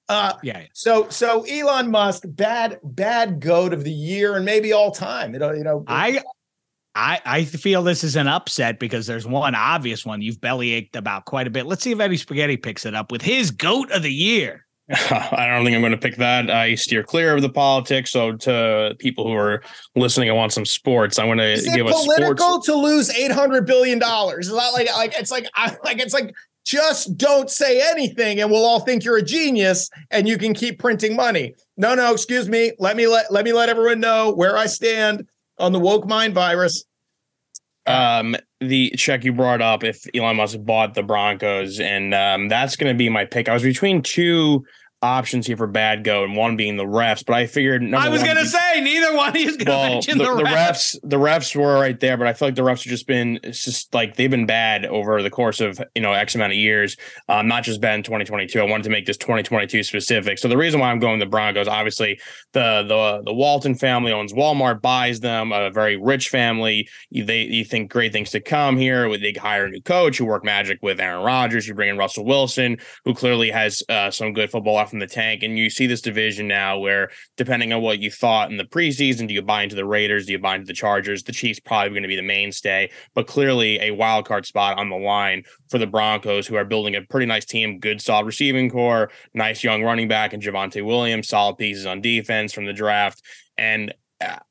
Uh, yeah, yeah, So, so Elon Musk, bad, bad goat of the year, and maybe all time. You know, you know. I, I, I feel this is an upset because there's one obvious one you've belly ached about quite a bit. Let's see if Eddie Spaghetti picks it up with his goat of the year. [LAUGHS] I don't think I'm going to pick that. I steer clear of the politics. So to people who are listening and want some sports, I want to Is give it political sports- to lose 800 billion dollars. Is that like like it's like I, like it's like just don't say anything and we'll all think you're a genius and you can keep printing money. No, no, excuse me. Let me let let me let everyone know where I stand on the woke mind virus. Um, the check you brought up, if Elon Musk bought the Broncos, and um, that's going to be my pick. I was between two options here for bad go, and one being the refs. But I figured I was going to say neither one is going to well, mention the, the, the refs. refs. The refs were right there, but I feel like the refs have just been it's just like they've been bad over the course of you know X amount of years. Um, not just bad in 2022. I wanted to make this 2022 specific. So the reason why I'm going the Broncos, obviously the the the Walton family owns Walmart, buys them, a very rich family. They you think great things to come here. They hire a new coach who work magic with Aaron Rodgers. You bring in Russell Wilson, who clearly has uh, some good football the tank. And you see this division now where, depending on what you thought in the preseason, do you buy into the Raiders? Do you buy into the Chargers? The Chiefs probably going to be the mainstay, but clearly a wild card spot on the line for the Broncos, who are building a pretty nice team, good solid receiving corps, nice young running back, and Javonte Williams, solid pieces on defense from the draft. And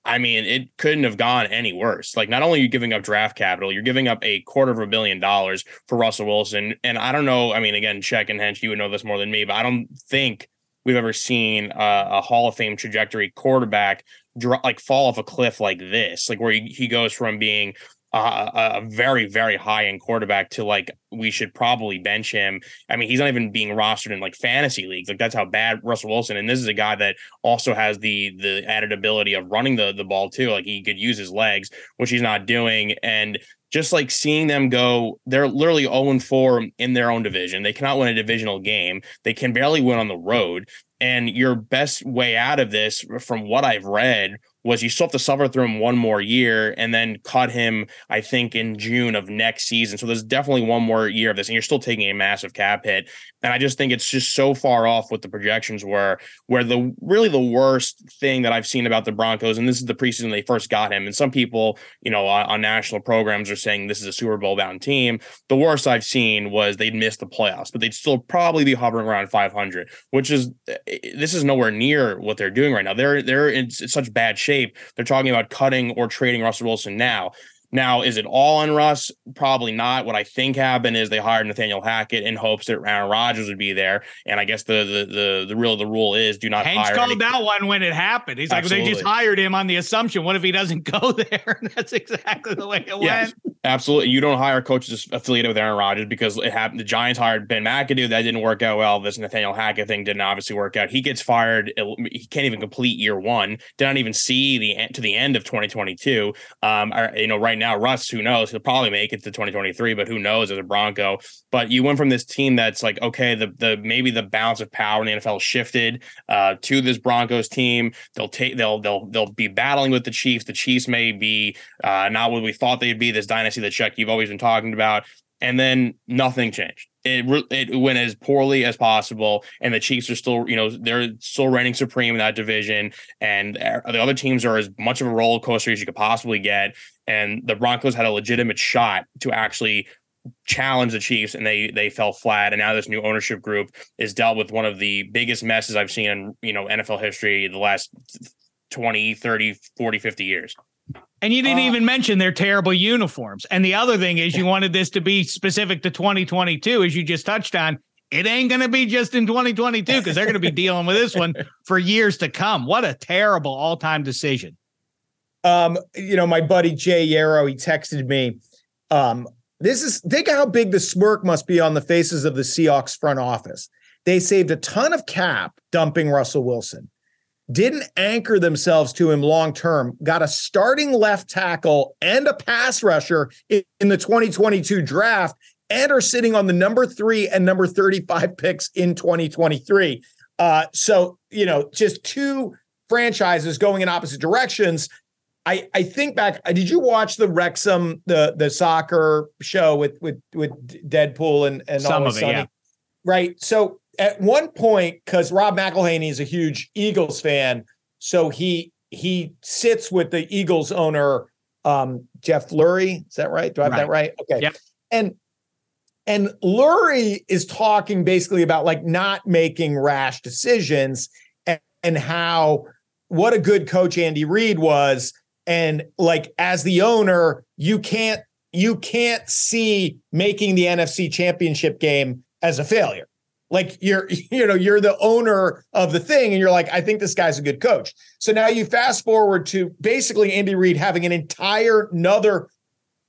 I mean, it couldn't have gone any worse. Like, not only are you giving up draft capital, you're giving up a quarter of a billion dollars for Russell Wilson. And I don't know. I mean, again, check and Hench, you would know this more than me, but I don't think we've ever seen a, a Hall of Fame trajectory quarterback drop, like fall off a cliff like this, like where he, he goes from being a very very high end quarterback to like we should probably bench him. I mean, he's not even being rostered in like fantasy leagues. Like that's how bad Russell Wilson. And this is a guy that also has the the added ability of running the the ball too. Like he could use his legs, which he's not doing. And just like seeing them go, they're literally 0 4 in their own division. They cannot win a divisional game. They can barely win on the road. And your best way out of this, from what I've read, was you still have to suffer through him one more year and then cut him, I think, in June of next season. So there's definitely one more year of this, and you're still taking a massive cap hit. And I just think it's just so far off what the projections were, where the really the worst thing that I've seen about the Broncos, and this is the preseason they first got him. And some people, you know, on, on national programs are saying this is a Super Bowl bound team. The worst I've seen was they'd miss the playoffs, but they'd still probably be hovering around 500, which is eh, eh, this is nowhere near what they're doing right now. They're they're in such bad shape. They're talking about cutting or trading Russell Wilson now. Now, is it all on Russ? Probably not. What I think happened is they hired Nathaniel Hackett in hopes that Aaron Rodgers would be there. And I guess the the the, the real the rule is do not hire. called any- that one when it happened. He's like, they just hired him on the assumption. What if he doesn't [LAUGHS] go there? And [LAUGHS] that's exactly the way it Yes, went. absolutely. You don't hire coaches affiliated with Aaron Rodgers because it happened. The Giants hired Ben McAdoo. That didn't work out well. This Nathaniel Hackett thing didn't obviously work out. He gets fired. He can't even complete year one. Did not even see the end to the end of 2022. Um, you know, right now, Russ, who knows? He'll probably make it to 2023, but who knows as a Bronco. But you went from this team that's like, okay, the the maybe the balance of power in the NFL shifted uh, to this Broncos team. They'll take they'll they'll they'll be battling with the Chiefs. The Chiefs may be uh, not what we thought they'd be. This dynasty that Chuck you've always been talking about, and then nothing changed. It it went as poorly as possible, and the Chiefs are still you know they're still reigning supreme in that division, and uh, the other teams are as much of a roller coaster as you could possibly get. And the Broncos had a legitimate shot to actually challenge the Chiefs and they they fell flat and now this new ownership group is dealt with one of the biggest messes I've seen in you know NFL history the last 20 30 40 50 years. And you didn't Uh, even mention their terrible uniforms. And the other thing is, you wanted this to be specific to 2022, as you just touched on. It ain't going to be just in 2022 because they're going to be dealing with this one [LAUGHS] for years to come. What a terrible all time decision. um, you know, my buddy Jay Yarrow, he texted me. Um, this is think how big the smirk must be on the faces of the Seahawks front office. They saved a ton of cap dumping Russell Wilson, didn't anchor themselves to him long term, got a starting left tackle and a pass rusher in, the 2022 draft, and are sitting on the number three and number 35 picks in 2023. Uh, so, you know, just two franchises going in opposite directions. I, I think back. uh, Did you watch the Wrexham the the soccer show with with with Deadpool and and Some Always of it, yeah. Right. So at one point, because Rob McElhaney is a huge Eagles fan, so he he sits with the Eagles owner, um, Jeff Lurie. Is that right? Do I have that right? Okay. Yep. And and Lurie is talking basically about like not making rash decisions and, and how what a good coach Andy Reid was. And like as the owner, you can't you can't see making the NFC championship game as a failure. Like you're, [LAUGHS] you know, you're the owner of the thing, and you're like, I think this guy's a good coach. So now you fast forward to basically Andy Reid having an entire another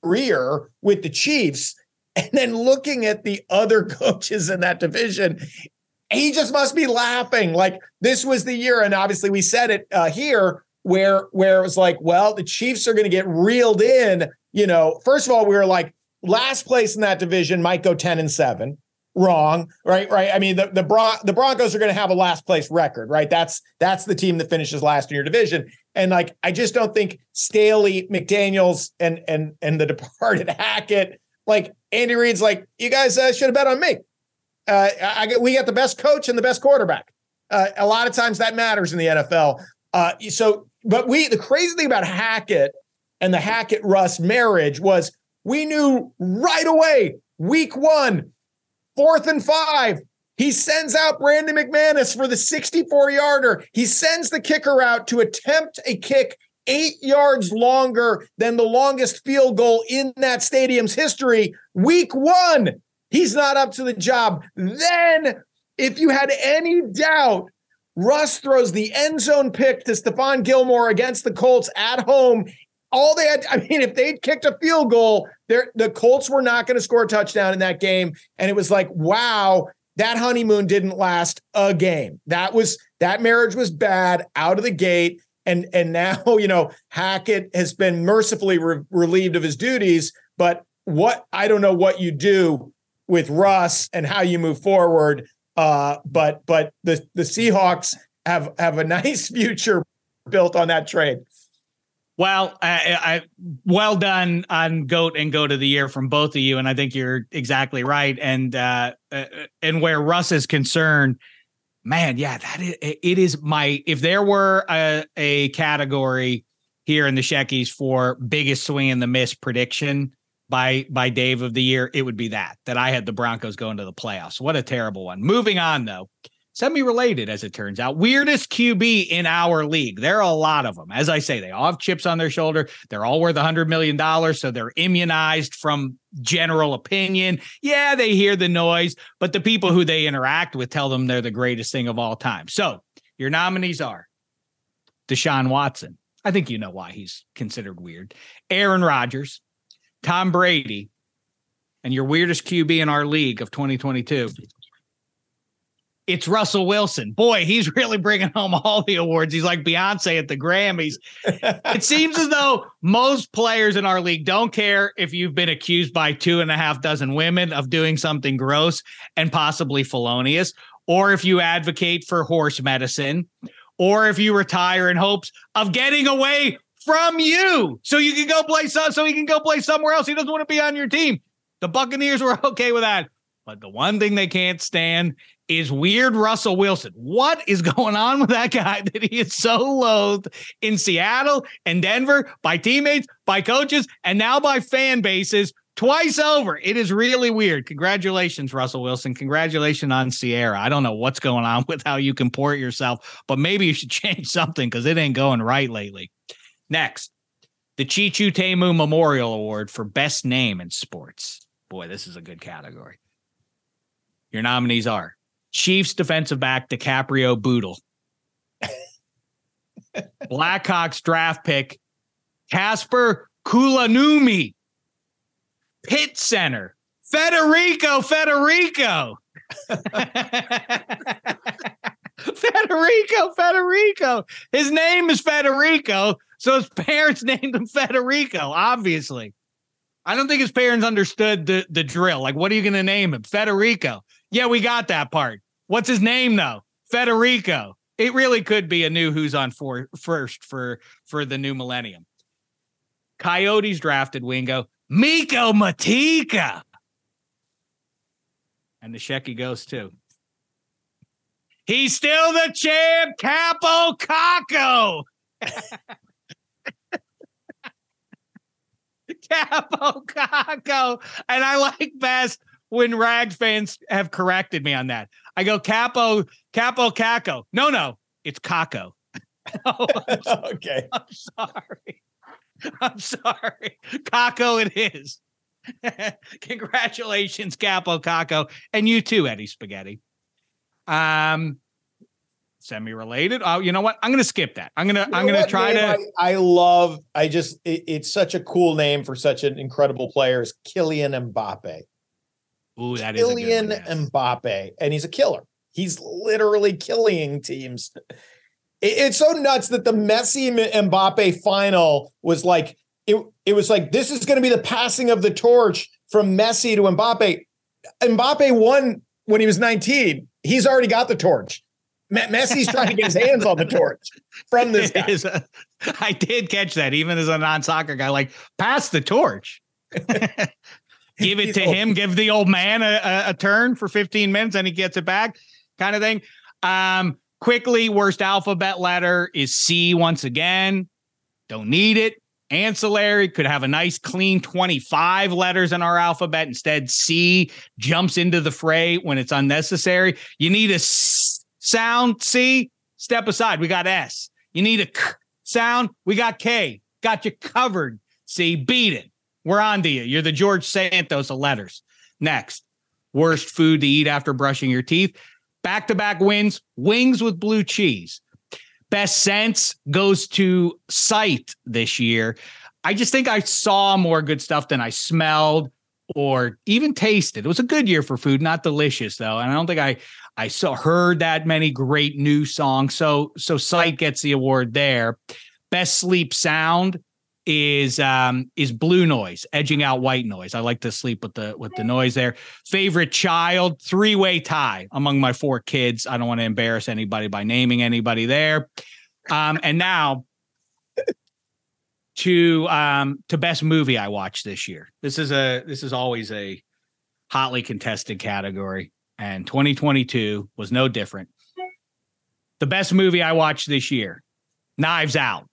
career with the Chiefs, and then looking at the other [LAUGHS] coaches in that division, he just must be laughing. Like this was the year, and obviously we said it uh, here where where it was like, well, the Chiefs are going to get reeled in. You know, first of all, we were like last place in that division might go ten and seven. Wrong, right? Right. I mean, the the, Bron- the Broncos are going to have a last place record, right? That's that's the team that finishes last in your division. And like, I just don't think Staley, McDaniels, and and and the [LAUGHS] departed Hackett, like Andy Reid's, like you guys uh, should have bet on me. Uh, I, I we got the best coach and the best quarterback. Uh, a lot of times that matters in the NFL. Uh, so, but we the crazy thing about Hackett and the Hackett Russ marriage was we knew right away, week one, fourth and five. He sends out Brandon McManus for the 64 yarder. He sends the kicker out to attempt a kick eight yards longer than the longest field goal in that stadium's history. Week one, he's not up to the job. Then, if you had any doubt, Russ throws the end zone pick to Stephon Gilmore against the Colts at home. All they had, [LAUGHS] I mean, if they'd kicked a field goal, the Colts were not going to score a touchdown in that game. And it was like, wow, that honeymoon didn't last a game. That was that marriage was bad out of the gate. And and now, [LAUGHS] you know, Hackett has been mercifully re- relieved of his duties, But what I don't know what you do with Russ and how you move forward. Uh, but but the the Seahawks have have a [LAUGHS] nice future built on that trade. Well, I, I, well done on goat and goat of the year from both of you, and I think you're exactly right. And uh, uh, and where Russ is concerned, man, yeah, that is, it is my. If there were a, a category here in the Sheckies for biggest swing and the miss prediction by by Dave of the year, it would be that that I had the Broncos going to the playoffs. What a terrible one. Moving on though semi related, as it turns out. Weirdest QB in our league. There are a lot of them. As I say, they all have chips on their shoulder. They're all worth $100 million. So they're immunized from general opinion. Yeah, they hear the noise, but the people who they interact with tell them they're the greatest thing of all time. So your nominees are Deshaun Watson. I think you know why he's considered weird. Aaron Rodgers, Tom Brady, and your weirdest QB in our league of 2022, it's Russell Wilson. Boy, he's [LAUGHS] really bringing home all the awards. He's like Beyonce at the Grammys. [LAUGHS] it seems as though most players in our league don't care if you've been accused by two and a half dozen women of doing something gross and possibly felonious, or if you advocate for horse medicine, or if you retire in hopes of getting away from you so you can go play so, so he can go play somewhere else. He doesn't want to be on your team. The Buccaneers were [LAUGHS] okay with that. But the one thing they can't stand is weird Russell Wilson. What is going on with that guy [LAUGHS] that he is so loathed in Seattle and Denver by teammates, by coaches, and now by fan bases twice over? It is really weird. Congratulations, Russell Wilson. Congratulations on Ciara. I don't know what's going on [LAUGHS] with how you comport yourself, but maybe you should [LAUGHS] change something because it ain't going right lately. Next, the Chichu Temu Memorial Award for Best Name in Sports. Boy, this is a good category. Your nominees are Chiefs defensive back DiCaprio Bootle. [LAUGHS] Blackhawks draft pick Casper Kulanumi. Pit center Federico Federico. [LAUGHS] Federico Federico. His name is Federico, so his parents [LAUGHS] named him Federico, obviously. I don't think his parents understood the, the drill. Like, what are you going to name him? Federico. Yeah, we got that part. What's his name though? Federico. It really could be a new who's on for first for for the new millennium. Coyotes drafted Wingo Miko Matikka. And the Shecky goes too. He's still the champ, Kaapo Kakko. [LAUGHS] Kaapo Kakko. And I like best when Rags fans have corrected me on that. I go Capo, Capo, Caco. No, no, it's Caco. [LAUGHS] oh, [LAUGHS] okay. I'm sorry. I'm sorry. Caco it is. [LAUGHS] Congratulations, Kaapo Kakko. And you too, Eddie Spaghetti. Um, semi-related. Oh, you know what? I'm gonna skip that. I'm gonna you I'm gonna try to I, I, love I just it, it's such a cool name for such an incredible player as Kylian Mbappe. Ooh, that Kylian is yes. Mbappe, and he's a killer. He's literally killing teams. It, it's so nuts that the Messi Mbappe final was like it. It was like this is going to be the passing of the torch from Messi to Mbappe. Mbappe won when he was 19. He's already got the torch. Messi's trying to get his hands on the torch from this [LAUGHS] guy. A, [LAUGHS] I did catch that, even as a non-soccer guy. Like, pass the torch. [LAUGHS] give it to him, give the old man a, a, a, turn for 15 minutes and he gets it back, kind of thing. Um, quickly, worst alphabet letter is C once again. Don't need it. Ancillary could have a nice clean 25 letters in our alphabet. Instead, C jumps into the fray when it's unnecessary. You need a S sound, C, step aside. We got S. You need a K sound, we got K. Got you covered. C, beat it. We're on to you. You're the George Santos of letters. Next, worst food to eat after brushing your teeth. Back to back wins, wings with blue cheese. Best sense goes to sight this year. I just think I saw more good stuff than I smelled or even tasted. It was a good year for food, not delicious though. And I don't think I I saw heard that many great new songs. So so sight gets the award there. Best sleep sound is um is blue noise edging out white noise. I like to sleep with the with the noise there. Favorite child three-way tie among my four kids. I don't want to embarrass anybody by naming anybody there. Um and now [LAUGHS] to um to best movie i watched this year. This is a this is always a hotly contested category and 2022 was no different. The best movie i watched this year knives out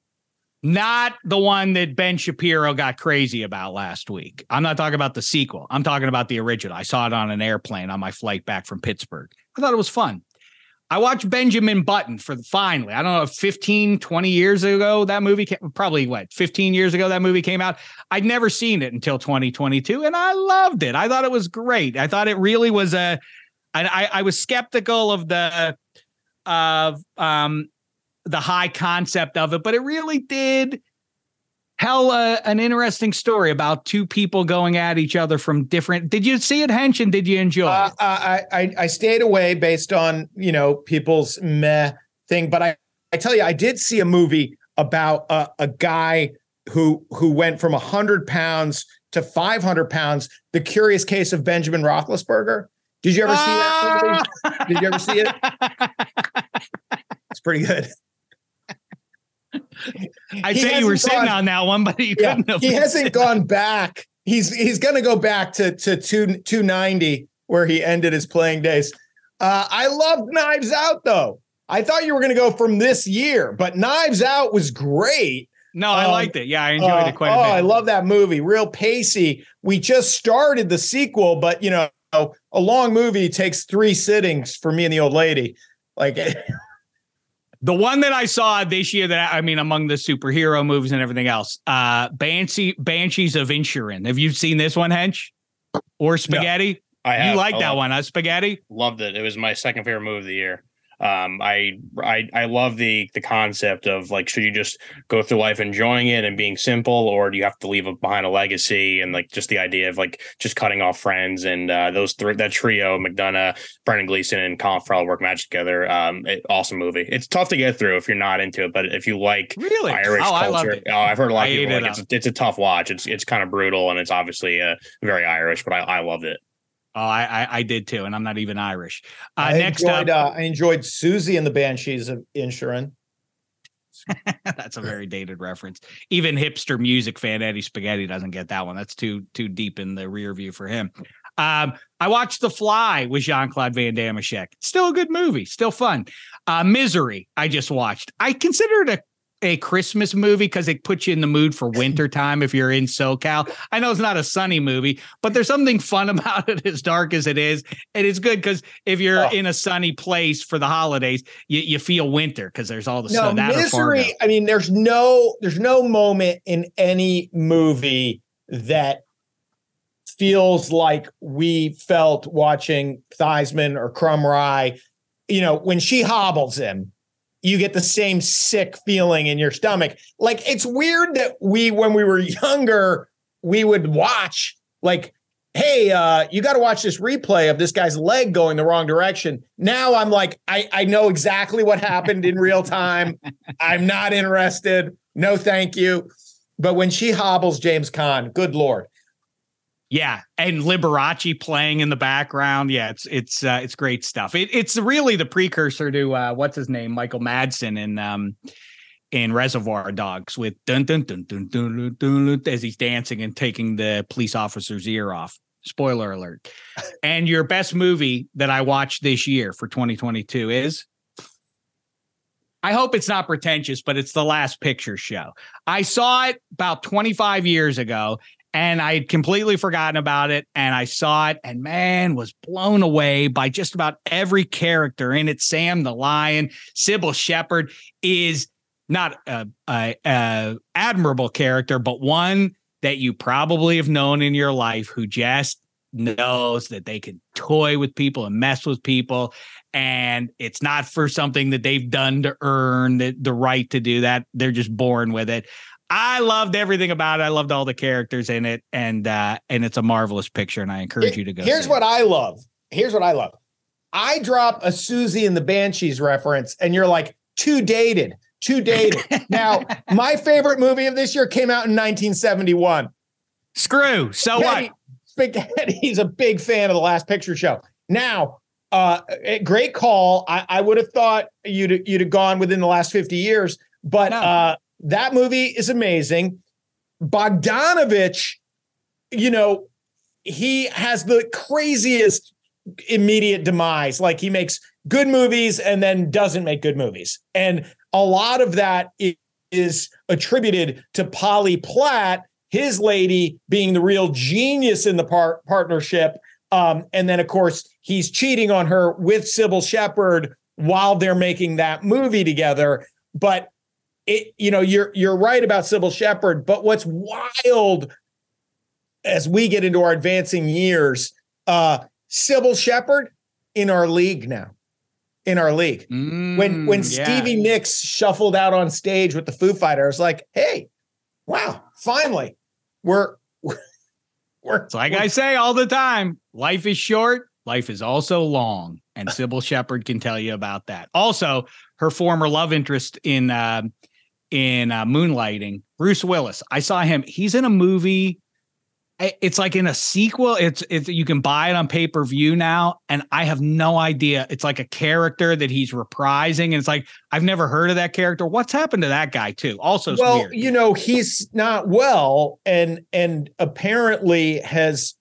not the one that Ben Shapiro got crazy about last week. I'm not talking about the sequel. I'm talking about the original. I saw it on an airplane on my flight back from Pittsburgh. I thought it was fun. I watched Benjamin Button for the, finally, I don't know, 15, 20 years ago that movie came, probably what, 15 years ago that movie came out. I'd never seen it until 2022 and I loved it. I thought it was great. I thought it really was a I, I was skeptical of the of um the high concept of it, but it really did tell a, an interesting story about two people going at each other from different. Did you see it, Hench, and did you enjoy uh, it? Uh, I, I I stayed away based on you know people's meh thing, but I I tell you I did see a movie about a, a guy who who went from hundred pounds to five hundred pounds. The Curious Case of Benjamin Roethlisberger. Did you ever see that movie? Ah! Did you ever see it? [LAUGHS] It's pretty good. I'd He say you were hasn't sitting on that one, but you Yeah, couldn't he hasn't gone back. He's he's going to go back to to two two ninety where he ended his playing days. Uh, I loved Knives Out though. I thought you were going to go from this year, but Knives Out was great. No, I Um, liked it. Yeah, I enjoyed Uh, it quite oh, a bit. I love that movie. Real pacey. We just started the sequel, but you know, a long movie takes three sittings for me and the old lady. Like [LAUGHS] The one that I saw this year that I mean, among the superhero movies and everything else, uh, Banshee, Banshees of Inisherin. Have you seen this one, Hench? Or Spaghetti? I have, You like that one, huh? Spaghetti? Loved it. It was my second favorite movie of the year. Um, I I I love the the concept of like, should you just go through life enjoying it and being simple, or do you have to leave behind a legacy? And like just the idea of like just cutting off friends and uh, those three that trio, McDonagh, Brendan Gleeson, and Colin Farrell work magic together. Um, it, awesome movie. It's tough to get through if you're not into it, but if you like Really? Irish oh, culture, oh, I've heard a lot I of people ate like it it's it's a tough watch. It's it's kind of brutal and it's obviously uh, very Irish, but I, I loved it. Oh, I, I I did too, and I'm not even Irish. Uh, I next enjoyed, up, uh, I enjoyed Siouxsie and the Banshees of Inisherin. [LAUGHS] that's a very dated reference. Even hipster music fan Eddie Spaghetti doesn't get that one. That's too too deep in the rear view for him. Um, I watched The Fly with Jean Claude Van Damme. Still a good movie, still fun. Uh, Misery, I just watched. I consider it a a Christmas movie because it puts you in the mood for [LAUGHS] winter time if you're in SoCal. I know it's not a sunny movie, but there's something fun [LAUGHS] about it as dark as it is. And it's good because if you're Oh. in a sunny place for the holidays, you, you feel winter because there's all the No, snow. That misery. I mean, there's no there's no moment in any movie that feels like we felt watching Theismann or Krumrie. You know, when she hobbles him, you get the same sick feeling in your stomach. Like it's weird that we, when we were younger, we would watch like. Hey, uh, you got to watch this replay of this guy's leg going the wrong direction. Now I'm like, I, I know exactly what happened in real time. I'm not interested. No, thank you. But when she hobbles James Caan, good lord. Yeah, and Liberace playing in the background. Yeah, it's it's uh, it's great stuff. It, it's really the precursor to uh, what's his name, Michael Madsen in um in Reservoir Dogs with dun dun dun dun dun dun, dun, dun as he's dancing and taking the police officer's ear off. Spoiler alert. [LAUGHS] And your best movie that I watched this year for 2022 is I hope it's not pretentious, but it's the last picture show. I saw it about 25 years ago and I had completely forgotten about it. And I saw it and man, was blown away by just about every character in it. Sam the Lion, Cybill Shepherd is not a, a, a admirable character, but one that you probably have known in your life who just knows that they can toy with people and mess with people and it's not for something that they've done to earn the, the right to do that they're just born with it i loved everything about it i loved all the characters in it and uh and it's a marvelous picture and i encourage you to go Here's what it. I love. Here's what I love. I drop a Siouxsie and the Banshees reference, and you're like, too dated. too dated. [LAUGHS] now, my favorite movie of this year came out in 1971. Screw. So what? Spaghetti. He's a big fan of the Last Picture Show. Now, uh, great call. I, I would have thought you'd you'd have gone within the last 50 years, but no. uh, that movie is amazing. Bogdanovich, you know, he has the craziest immediate demise. Like he makes good movies and then doesn't make good movies. And a lot of that is attributed to Polly Platt, his lady being the real genius in the par- partnership. Um, and then, of course, he's cheating on her with Cybill Shepherd while they're making that movie together. But it, you know, you're you're right about Cybill Shepherd. But what's wild as we get into our advancing years, uh, Cybill Shepherd in our league now in our league. Mm, when when yeah. Stevie Nicks shuffled out on stage with the Foo Fighters, like, hey, wow, finally, we're we're, [LAUGHS] we're it's like we're, I say all the time, life is short, life is also long, and Cybill Shepherd can tell you about that. Also, her former love interest in uh, in uh, Moonlighting, Bruce Willis. I saw him. He's in a movie. It's like in a sequel. It's it's you can buy it on pay-per-view now and i have no idea. It's like a character that he's reprising and it's like i've never heard of that character. What's happened to that guy too? Also well weird. you know he's not well and and apparently has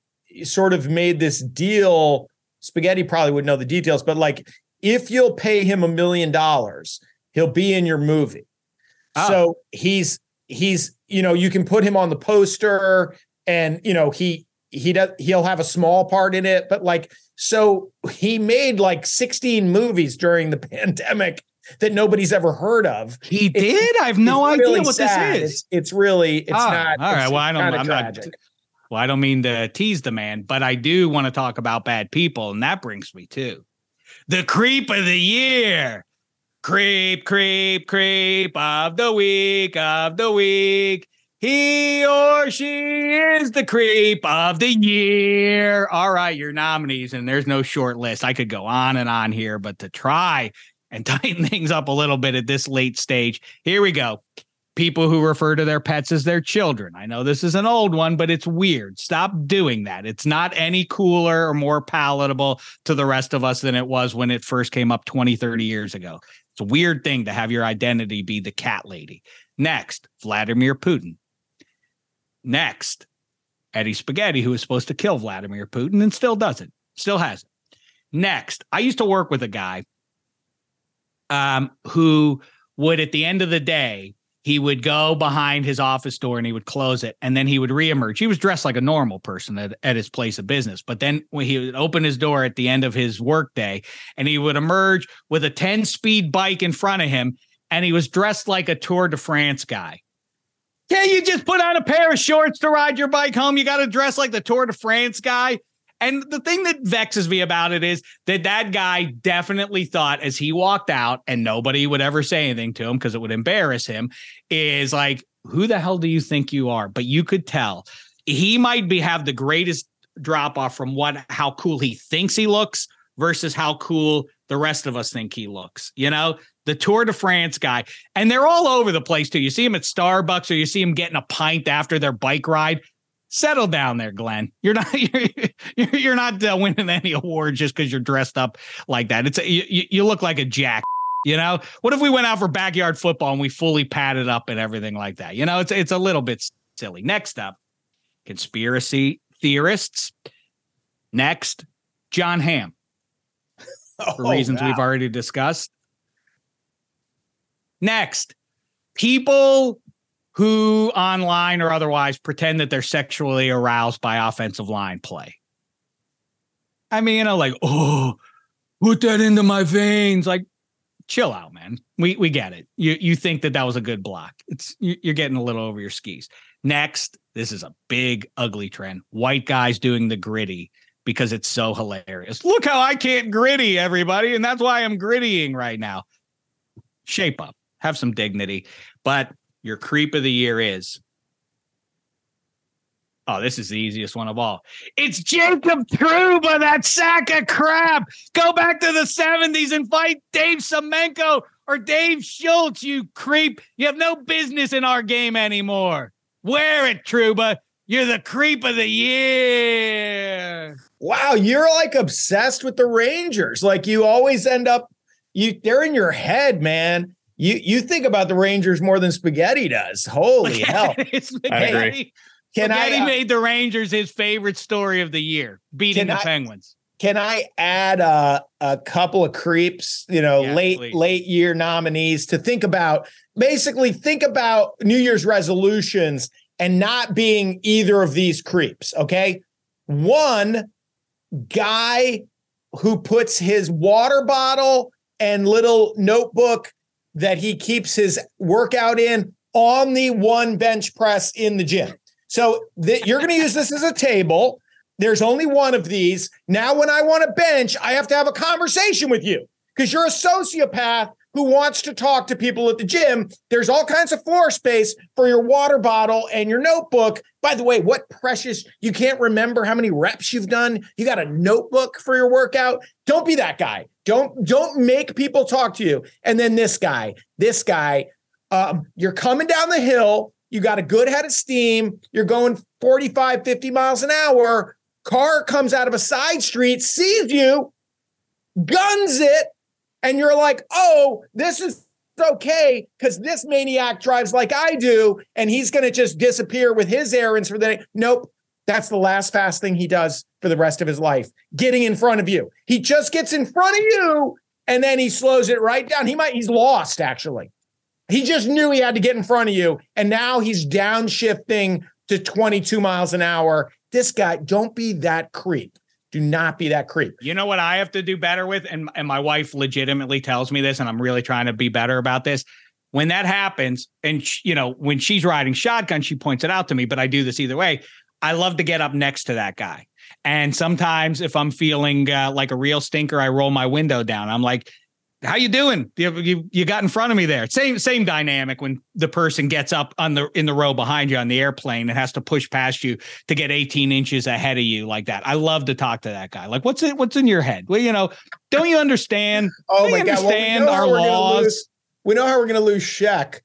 sort of made this deal. Spaghetti probably would know the details but like if you'll pay him a million dollars he'll be in your movie oh. so he's he's you know you can put him on the poster and you know he he does he'll have a small part in it but like so he made like 16 movies during the [LAUGHS] pandemic that nobody's ever heard of he did i have no idea really what sad. this is it's, it's really it's oh, not all right well i don't i'm tragic. not well i don't mean to tease the man but i do want to talk about bad people and that brings me to the creep of the year creep creep creep of the week of the week he or she is the creep of the year. All right, your nominees, and there's no short list. I could go on and on here, but to try and [LAUGHS] tighten things up a little bit at this late stage, here we go. People who refer to their pets as their children. I know this is an old one, but it's weird. Stop doing that. It's not any cooler or more palatable to the rest of us than it was when it first came up 20, 30 years ago. It's a weird thing to have your identity be the cat lady. Next, Vladimir Putin. Next, Eddie Spaghetti, who was supposed to kill Vladimir Putin and still doesn't, still hasn't. Next, I used to work with a guy um, who would, at the end of the day, he would go behind his office door and he would close it and then he would reemerge. He was dressed like a normal person at, at his place of business. But then when he would open his door at the end of his workday and he would emerge with a 10 speed bike in front of him and he was dressed like a Tour de France guy. Can't you just put on a pair of shorts to ride your bike home? You got to dress like the Tour de France guy. And the thing that vexes me about it is that that guy definitely thought as he walked out and nobody would ever say anything to him because it would embarrass him is like, who the hell do you think you are? But you could tell he might be have the greatest drop off from what how cool he thinks he looks versus how cool the rest of us think he looks. You know, the Tour de France guy. And they're all over the place too. You see him at Starbucks or you see him getting a pint after their bike ride. Settle down there, Glenn. You're not [LAUGHS] you're, you're not uh, winning any awards just because you're dressed up like that. It's a, you, you look like a jack. You know, what if we went out for backyard football and we fully padded up and everything like that? You know, it's it's a little bit silly. Next up, conspiracy theorists. Next, John Hamm. [LAUGHS] For oh, reasons wow. we've already discussed. Next, people who online or otherwise pretend that they're sexually aroused by offensive line play. I mean, you know, like, oh, put that into my veins. Like, chill out, man. We we get it. You you think that that was a good block. It's you're getting a little over your skis. Next, this is a big ugly trend. White guys doing the gritty because it's so hilarious. Look how I can't gritty, everybody, and that's why I'm grittying right now. Shape up have some dignity. But your creep of the year is Oh, this is the easiest one of all. It's Jacob Trouba, that sack of crap. Go back to the 70s and fight Dave Semenko or Dave Schultz, you creep. You have no business in our game anymore. Wear it, Truba. You're the creep of the year. Wow, you're like obsessed with the Rangers. Like you always end up you they're in your head, man. You you think about the Rangers more than spaghetti does. Holy [LAUGHS] hell. spaghetti. Can spaghetti I, uh, made the Rangers his favorite story of the year, beating the I, Penguins. Can I add a, a couple of creeps, you know, yes, late please. late year nominees to think about? Basically, think about New Year's resolutions and not being either of these creeps. Okay, one guy who puts his water bottle and little notebook that he keeps his workout in on the one bench press in the gym. So th- you're going to use this as a table. There's only one of these. Now, when I want a bench, I have to have a conversation with you because you're a sociopath who wants to talk to people at the gym. There's all kinds of floor space for your water bottle and your notebook. By the way, what precious, you can't remember how many reps you've done. You got a notebook for your workout. Don't be that guy. Don't don't make people talk to you. And then this guy, this guy, um, you're coming down the hill, you got a good head of steam, you're going 45, 50 miles an hour car comes out of a side street, sees you, guns it, and you're like, oh, this is okay because this maniac drives like I do, and he's going to just disappear with his errands for the day. Nope. That's the last fast thing he does for the rest of his life, getting in front of you. He just gets in front of you and then he slows it right down. He might, he's lost actually. He just knew he had to get in front of you. And now he's downshifting to 22 miles an hour this guy, don't be that creep. Do not be that creep. You know what I have to do better with? And, and my wife legitimately tells me this, and I'm really trying to be better about this. When that happens, and you know, when she's riding shotgun, she points it out to me, but I do this either way. I love to get up next to that guy. And sometimes if I'm feeling uh, like a real stinker, I roll my window down. I'm like, how you doing? You, you you got in front of me there. Same same dynamic when the person gets up on the in the row behind you on the airplane and has to push past you to get 18 inches ahead of you like that. I love to talk to that guy. Like, what's it? What's in your head? Well, you know, don't you understand? [LAUGHS] oh my god! Well, we our laws. Lose, we know how we're going to lose Sheck.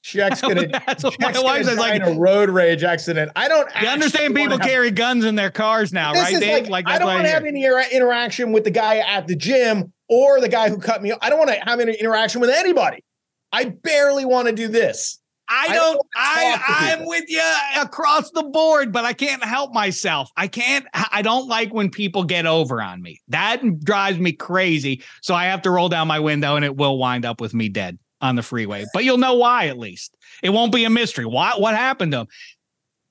Sheck's gonna. [LAUGHS] That's Sheck's my wife's like a road rage accident. I don't. You understand? People have, carry guns in their cars now, right? Dave? Like, like I don't want to have any interaction with the guy at the gym or the guy who cut me. I don't want to have any interaction with anybody. I barely want to do this. I don't, I, I I'm with you across the board, but I can't help myself. I can't, I don't like when people get over on me. That drives me crazy. So I have to roll down my window and it will wind up with me dead on the freeway. But you'll know why at least. It won't be a mystery. Why what happened to him?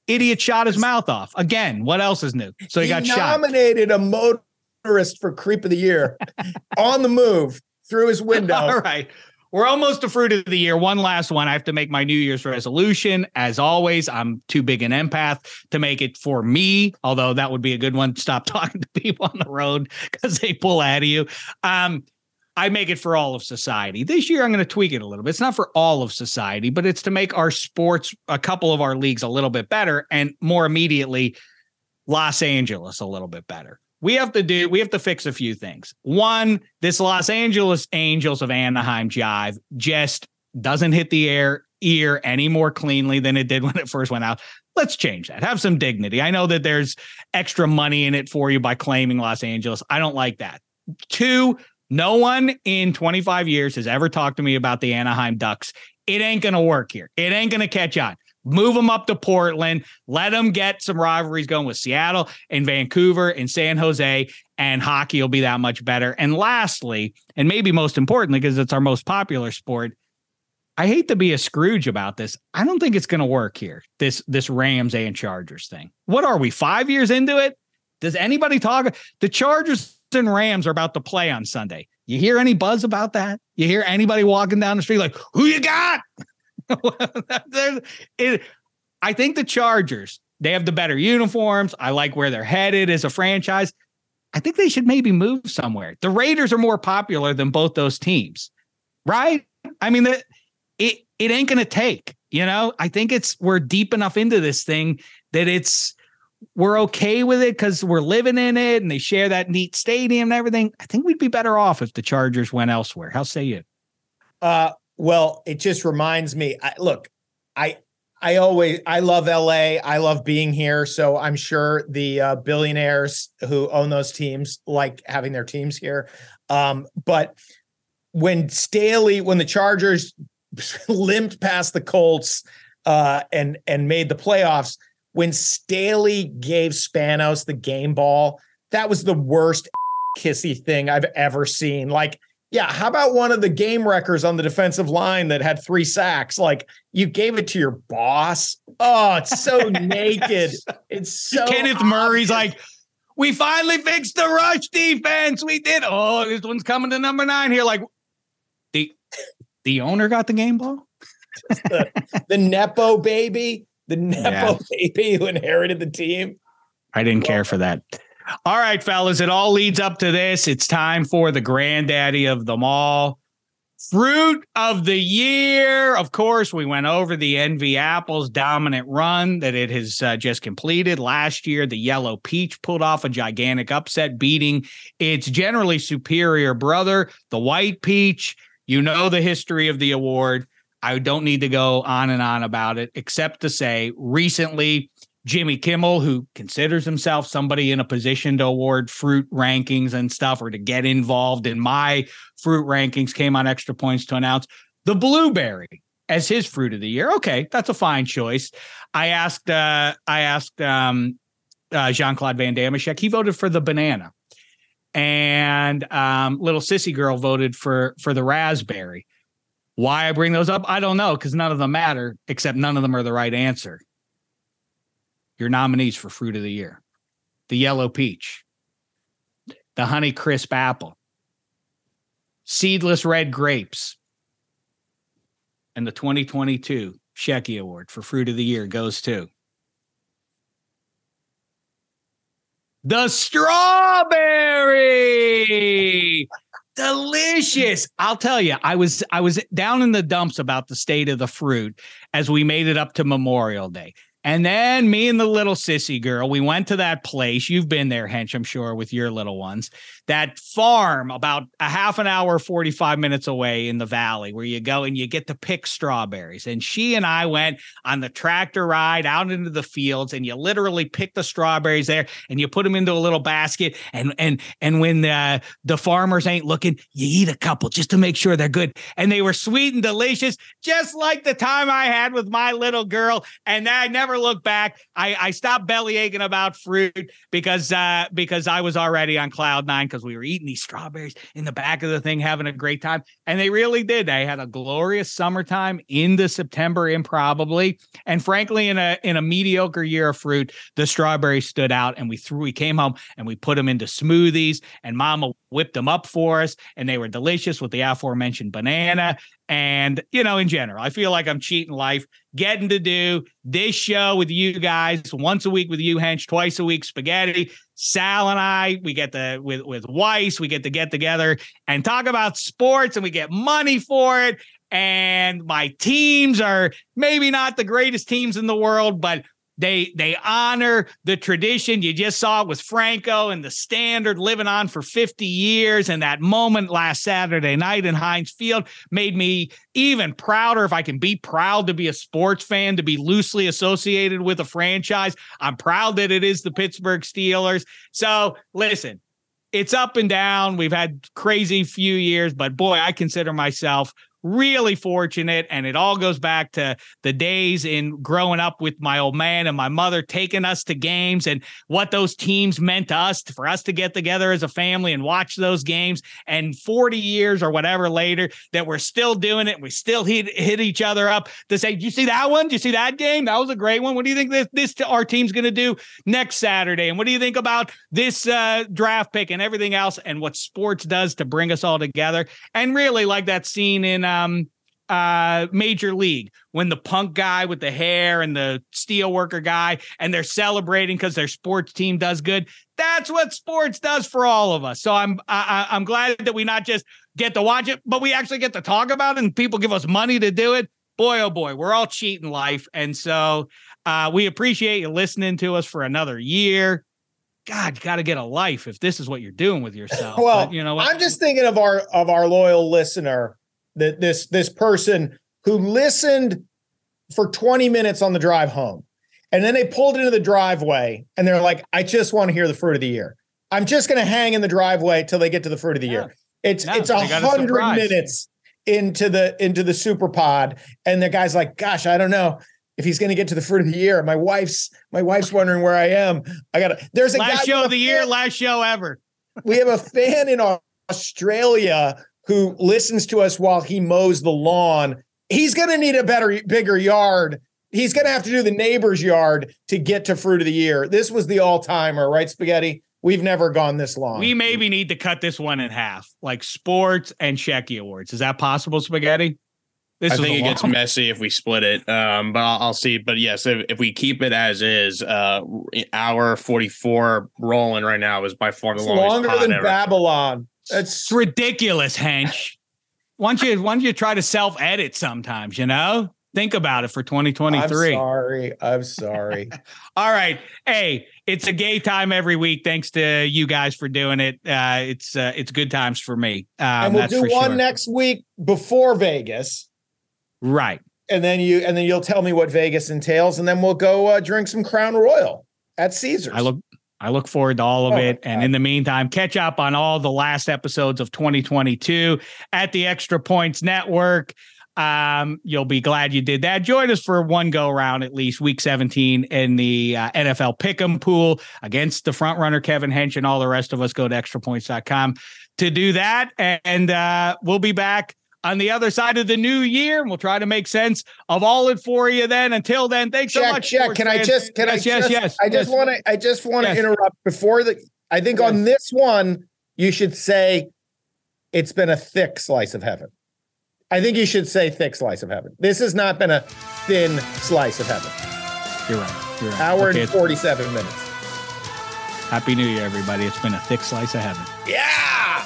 Idiot shot his mouth off. Again, what else is new? So he, he got nominated shot. a motorist for creep of the year [LAUGHS] on the move through his [LAUGHS] window. All right. We're almost to fruit of the year. One last one. I have to make my New Year's resolution. As always, I'm too big an empath to make it for me, although that would be a good one. Stop [LAUGHS] talking to people on the road because they pull out of you. Um, I make it for all of society. This year, I'm going to tweak it a little bit. It's not for all of society, but it's to make our sports, a couple of our leagues, a little bit better, and more immediately, Los Angeles a little bit better we have to do we have to fix a few things. One, this Los Angeles Angels of Anaheim jive just doesn't hit the air ear any more cleanly than it did [LAUGHS] when it first went out. Let's change that. Have some dignity. I know that there's extra money in it for you by claiming Los Angeles. I don't like that. Two, no one in 25 years has ever talked to me about the Anaheim Ducks. It ain't going to work here. It ain't going to catch on move them up to Portland, let them get some rivalries going with Seattle and Vancouver and San Jose, and hockey will be that much better. And lastly, and maybe most importantly, because it's our most popular sport, I hate to be a Scrooge about this. I don't think it's going to work here. This this Rams and Chargers thing. What are we? Five years into it? Does anybody talk? The Chargers and Rams are about to play on Sunday. You hear any buzz about that? You hear anybody walking down the street like, "Who you got?" [LAUGHS] it, I think the Chargers, they have the better uniforms. I like where they're headed as a franchise. I think they should maybe move somewhere. The Raiders are more popular than both those teams, right? I mean, it it ain't gonna take. You know, I think it's we're deep enough into this thing that it's we're okay with it because we're living in it and they share that neat stadium and everything. I think we'd be better off if the Chargers went elsewhere. How say you? Uh, well, it just reminds me. I, look, I I always I love LA. I love being here. So I'm sure the uh, billionaires who own those teams like having their teams here. Um, but when Staley, when the Chargers [LAUGHS] limped past the Colts uh, and and made the playoffs, when Staley gave Spanos the game ball, that was the worst [LAUGHS] kissy thing I've ever seen. Like yeah, how about one of the game wreckers on the defensive line that had three sacks? Like you gave it to your boss. Oh, it's so [LAUGHS] naked. It's so Kenneth obvious. Murray's like, we finally fixed the rush defense. We did. Oh, this one's coming to number nine here. Like the the owner got the game ball. [LAUGHS] the, the Nepo baby, the Nepo Yeah. [LAUGHS] baby who inherited the team. I didn't care for that. All right, fellas, it all leads up to this. It's time for the granddaddy of them all. Fruit of the year. Of course, we went over the Envy Apples dominant run that it has uh, just completed. Last year, the Yellow Peach pulled off a gigantic upset, beating its generally superior brother, the White Peach. You know the history of the award. I don't need to go on and on about it, except to say recently, Jimmy Kimmel, who considers himself somebody in a position to award fruit rankings and stuff or to get involved in my fruit rankings, came on extra points to announce the blueberry as his fruit of the year. Okay, that's a fine choice. I asked uh I asked um uh, Jean-Claude Van Dameshek, he voted for the banana. And um little sissy girl voted for for the raspberry. Why I bring those up, I don't know, because none of them matter, except none of them are the right answer your nominees for fruit of the year the yellow peach, the honey crisp apple, seedless red grapes, and the 2022 Shecky Award for fruit of the year goes to the strawberry. Delicious. I'll tell you, I was I was down in the dumps about the state of the fruit as we made it up to Memorial Day. And then me and the little sissy girl, we went to that place. You've been there, Hench, I'm sure, with your little ones. That farm about a half an hour, 45 minutes away in the valley where you go and you get to pick strawberries. And she and I went on the tractor ride out into the fields and you literally pick the strawberries there and you put them into a little basket. And and and when the, the farmers ain't looking, you eat a couple just to make sure they're good. And they were sweet and delicious, just like the time I had with my little girl. And I never looked back. I, I stopped belly aching about fruit because uh because I was already on cloud nine because we were eating these strawberries in the back of the thing, having a great time. And they really did. They had a glorious summertime into September, improbably. And frankly, in a in a mediocre year of fruit, the strawberries stood out. And we threw, we came home and we put them into smoothies, and Mama whipped them up for us, and they were delicious with the aforementioned banana. And you know, in general, I feel like I'm cheating life, getting to do this show with you guys once a week with you, Hench, twice a week, spaghetti. Sal and I, we get the with with Weiss, we get to get together and talk about sports, and we get money for it. And my teams are maybe not the greatest teams in the world, but they they honor the tradition. You just saw it with Franco and the standard living on for 50 years. And that moment last Saturday night in Heinz Field made me even prouder. If I can be proud to be a sports fan, to be loosely associated with a franchise, I'm proud that it is the Pittsburgh Steelers. So listen, it's up and down. We've had crazy few years, but boy, I consider myself really fortunate and it all goes back to the days in growing up with my old man and my mother taking us to games and what those teams meant to us for us to get together as a family and watch those games. And 40 years or whatever later that we're still doing it we still hit hit each other up to say you see that one? Do you see that game? That was a great one. What do you think this, this our team's going to do next saturday? And what do you think about this uh, draft pick and everything else and what sports does to bring us all together? And really like that scene in um uh major league when the punk guy with the hair and the steel worker guy and they're celebrating because their sports team does good. That's what sports does for all of us. So i'm I, i'm glad that we not just get to watch it but we actually get to talk about it and people give us money to do it. Boy oh boy we're all cheating life. And so uh we appreciate you listening to us for another year. God you got to get a life if this is what you're doing with yourself. [LAUGHS] Well, But you know what? I'm just thinking of our of our loyal listener that this this person who listened for 20 minutes on the drive home. And then they pulled into the driveway and they're like, I just want to hear the fruit of the year. I'm just going to hang in the driveway till they get to the fruit of the Yeah. year. It's Yeah, it's a they got a hundred minutes into the into the super pod, and the guy's like, "Gosh, I don't know if he's going to get to the fruit of the year." My wife's my wife's wondering where I am. I got to. There's a guy Last show of the year, last show ever. we have a fan in Australia who listens to us while he mows the lawn. He's going to need a better, bigger yard. He's going to have to do the neighbor's yard to get to fruit of the year. This was the all timer, right, Spaghetti? We've never gone this long. We maybe need to cut this one in half, like sports and Shecky Awards. Is that possible, Spaghetti? This I think it gets messy if we split it. Um, but I'll, I'll see. But yes, if, if we keep it as is, uh, hour forty four rolling right now is by far the it's longest. longer than ever. Babylon. It's That's ridiculous, Hench. Why don't you why don't you try to self edit sometimes? You know, think about it for I'm 2023. sorry. I'm sorry. [LAUGHS] All right, hey, it's a gay time every week. Thanks to you guys for doing it. Uh, it's uh, it's good times for me. Um, and we'll do one sure. next week before Vegas. Right. And then you and then you'll tell me what Vegas entails, and then we'll go uh, drink some Crown Royal at Caesars. I look I look forward to all of Oh, it. And in the meantime, catch up on all the last episodes of 2022 at the Extra Points Network. Um, you'll be glad you did that. Join us for one go round at least week 17 in the uh, NFL Pick'em pool against the front runner Kevin Hench and all the rest of us. Go to extrapoints.com to do that. And uh, we'll be back on the other side of the new year. And we'll try to make sense of all it for you then. Until then, thanks so much. sports Can I just can yes, I yes, just, yes. I just yes. want to I just want to Yes. interrupt before the I think on this one you should say it's been a thick slice of heaven. I think you should say thick slice of heaven. This has not been a thin slice of heaven. You're right. You're right. Hour Okay, and 47 minutes. Happy New Year, everybody. It's been a thick slice of heaven. Yeah.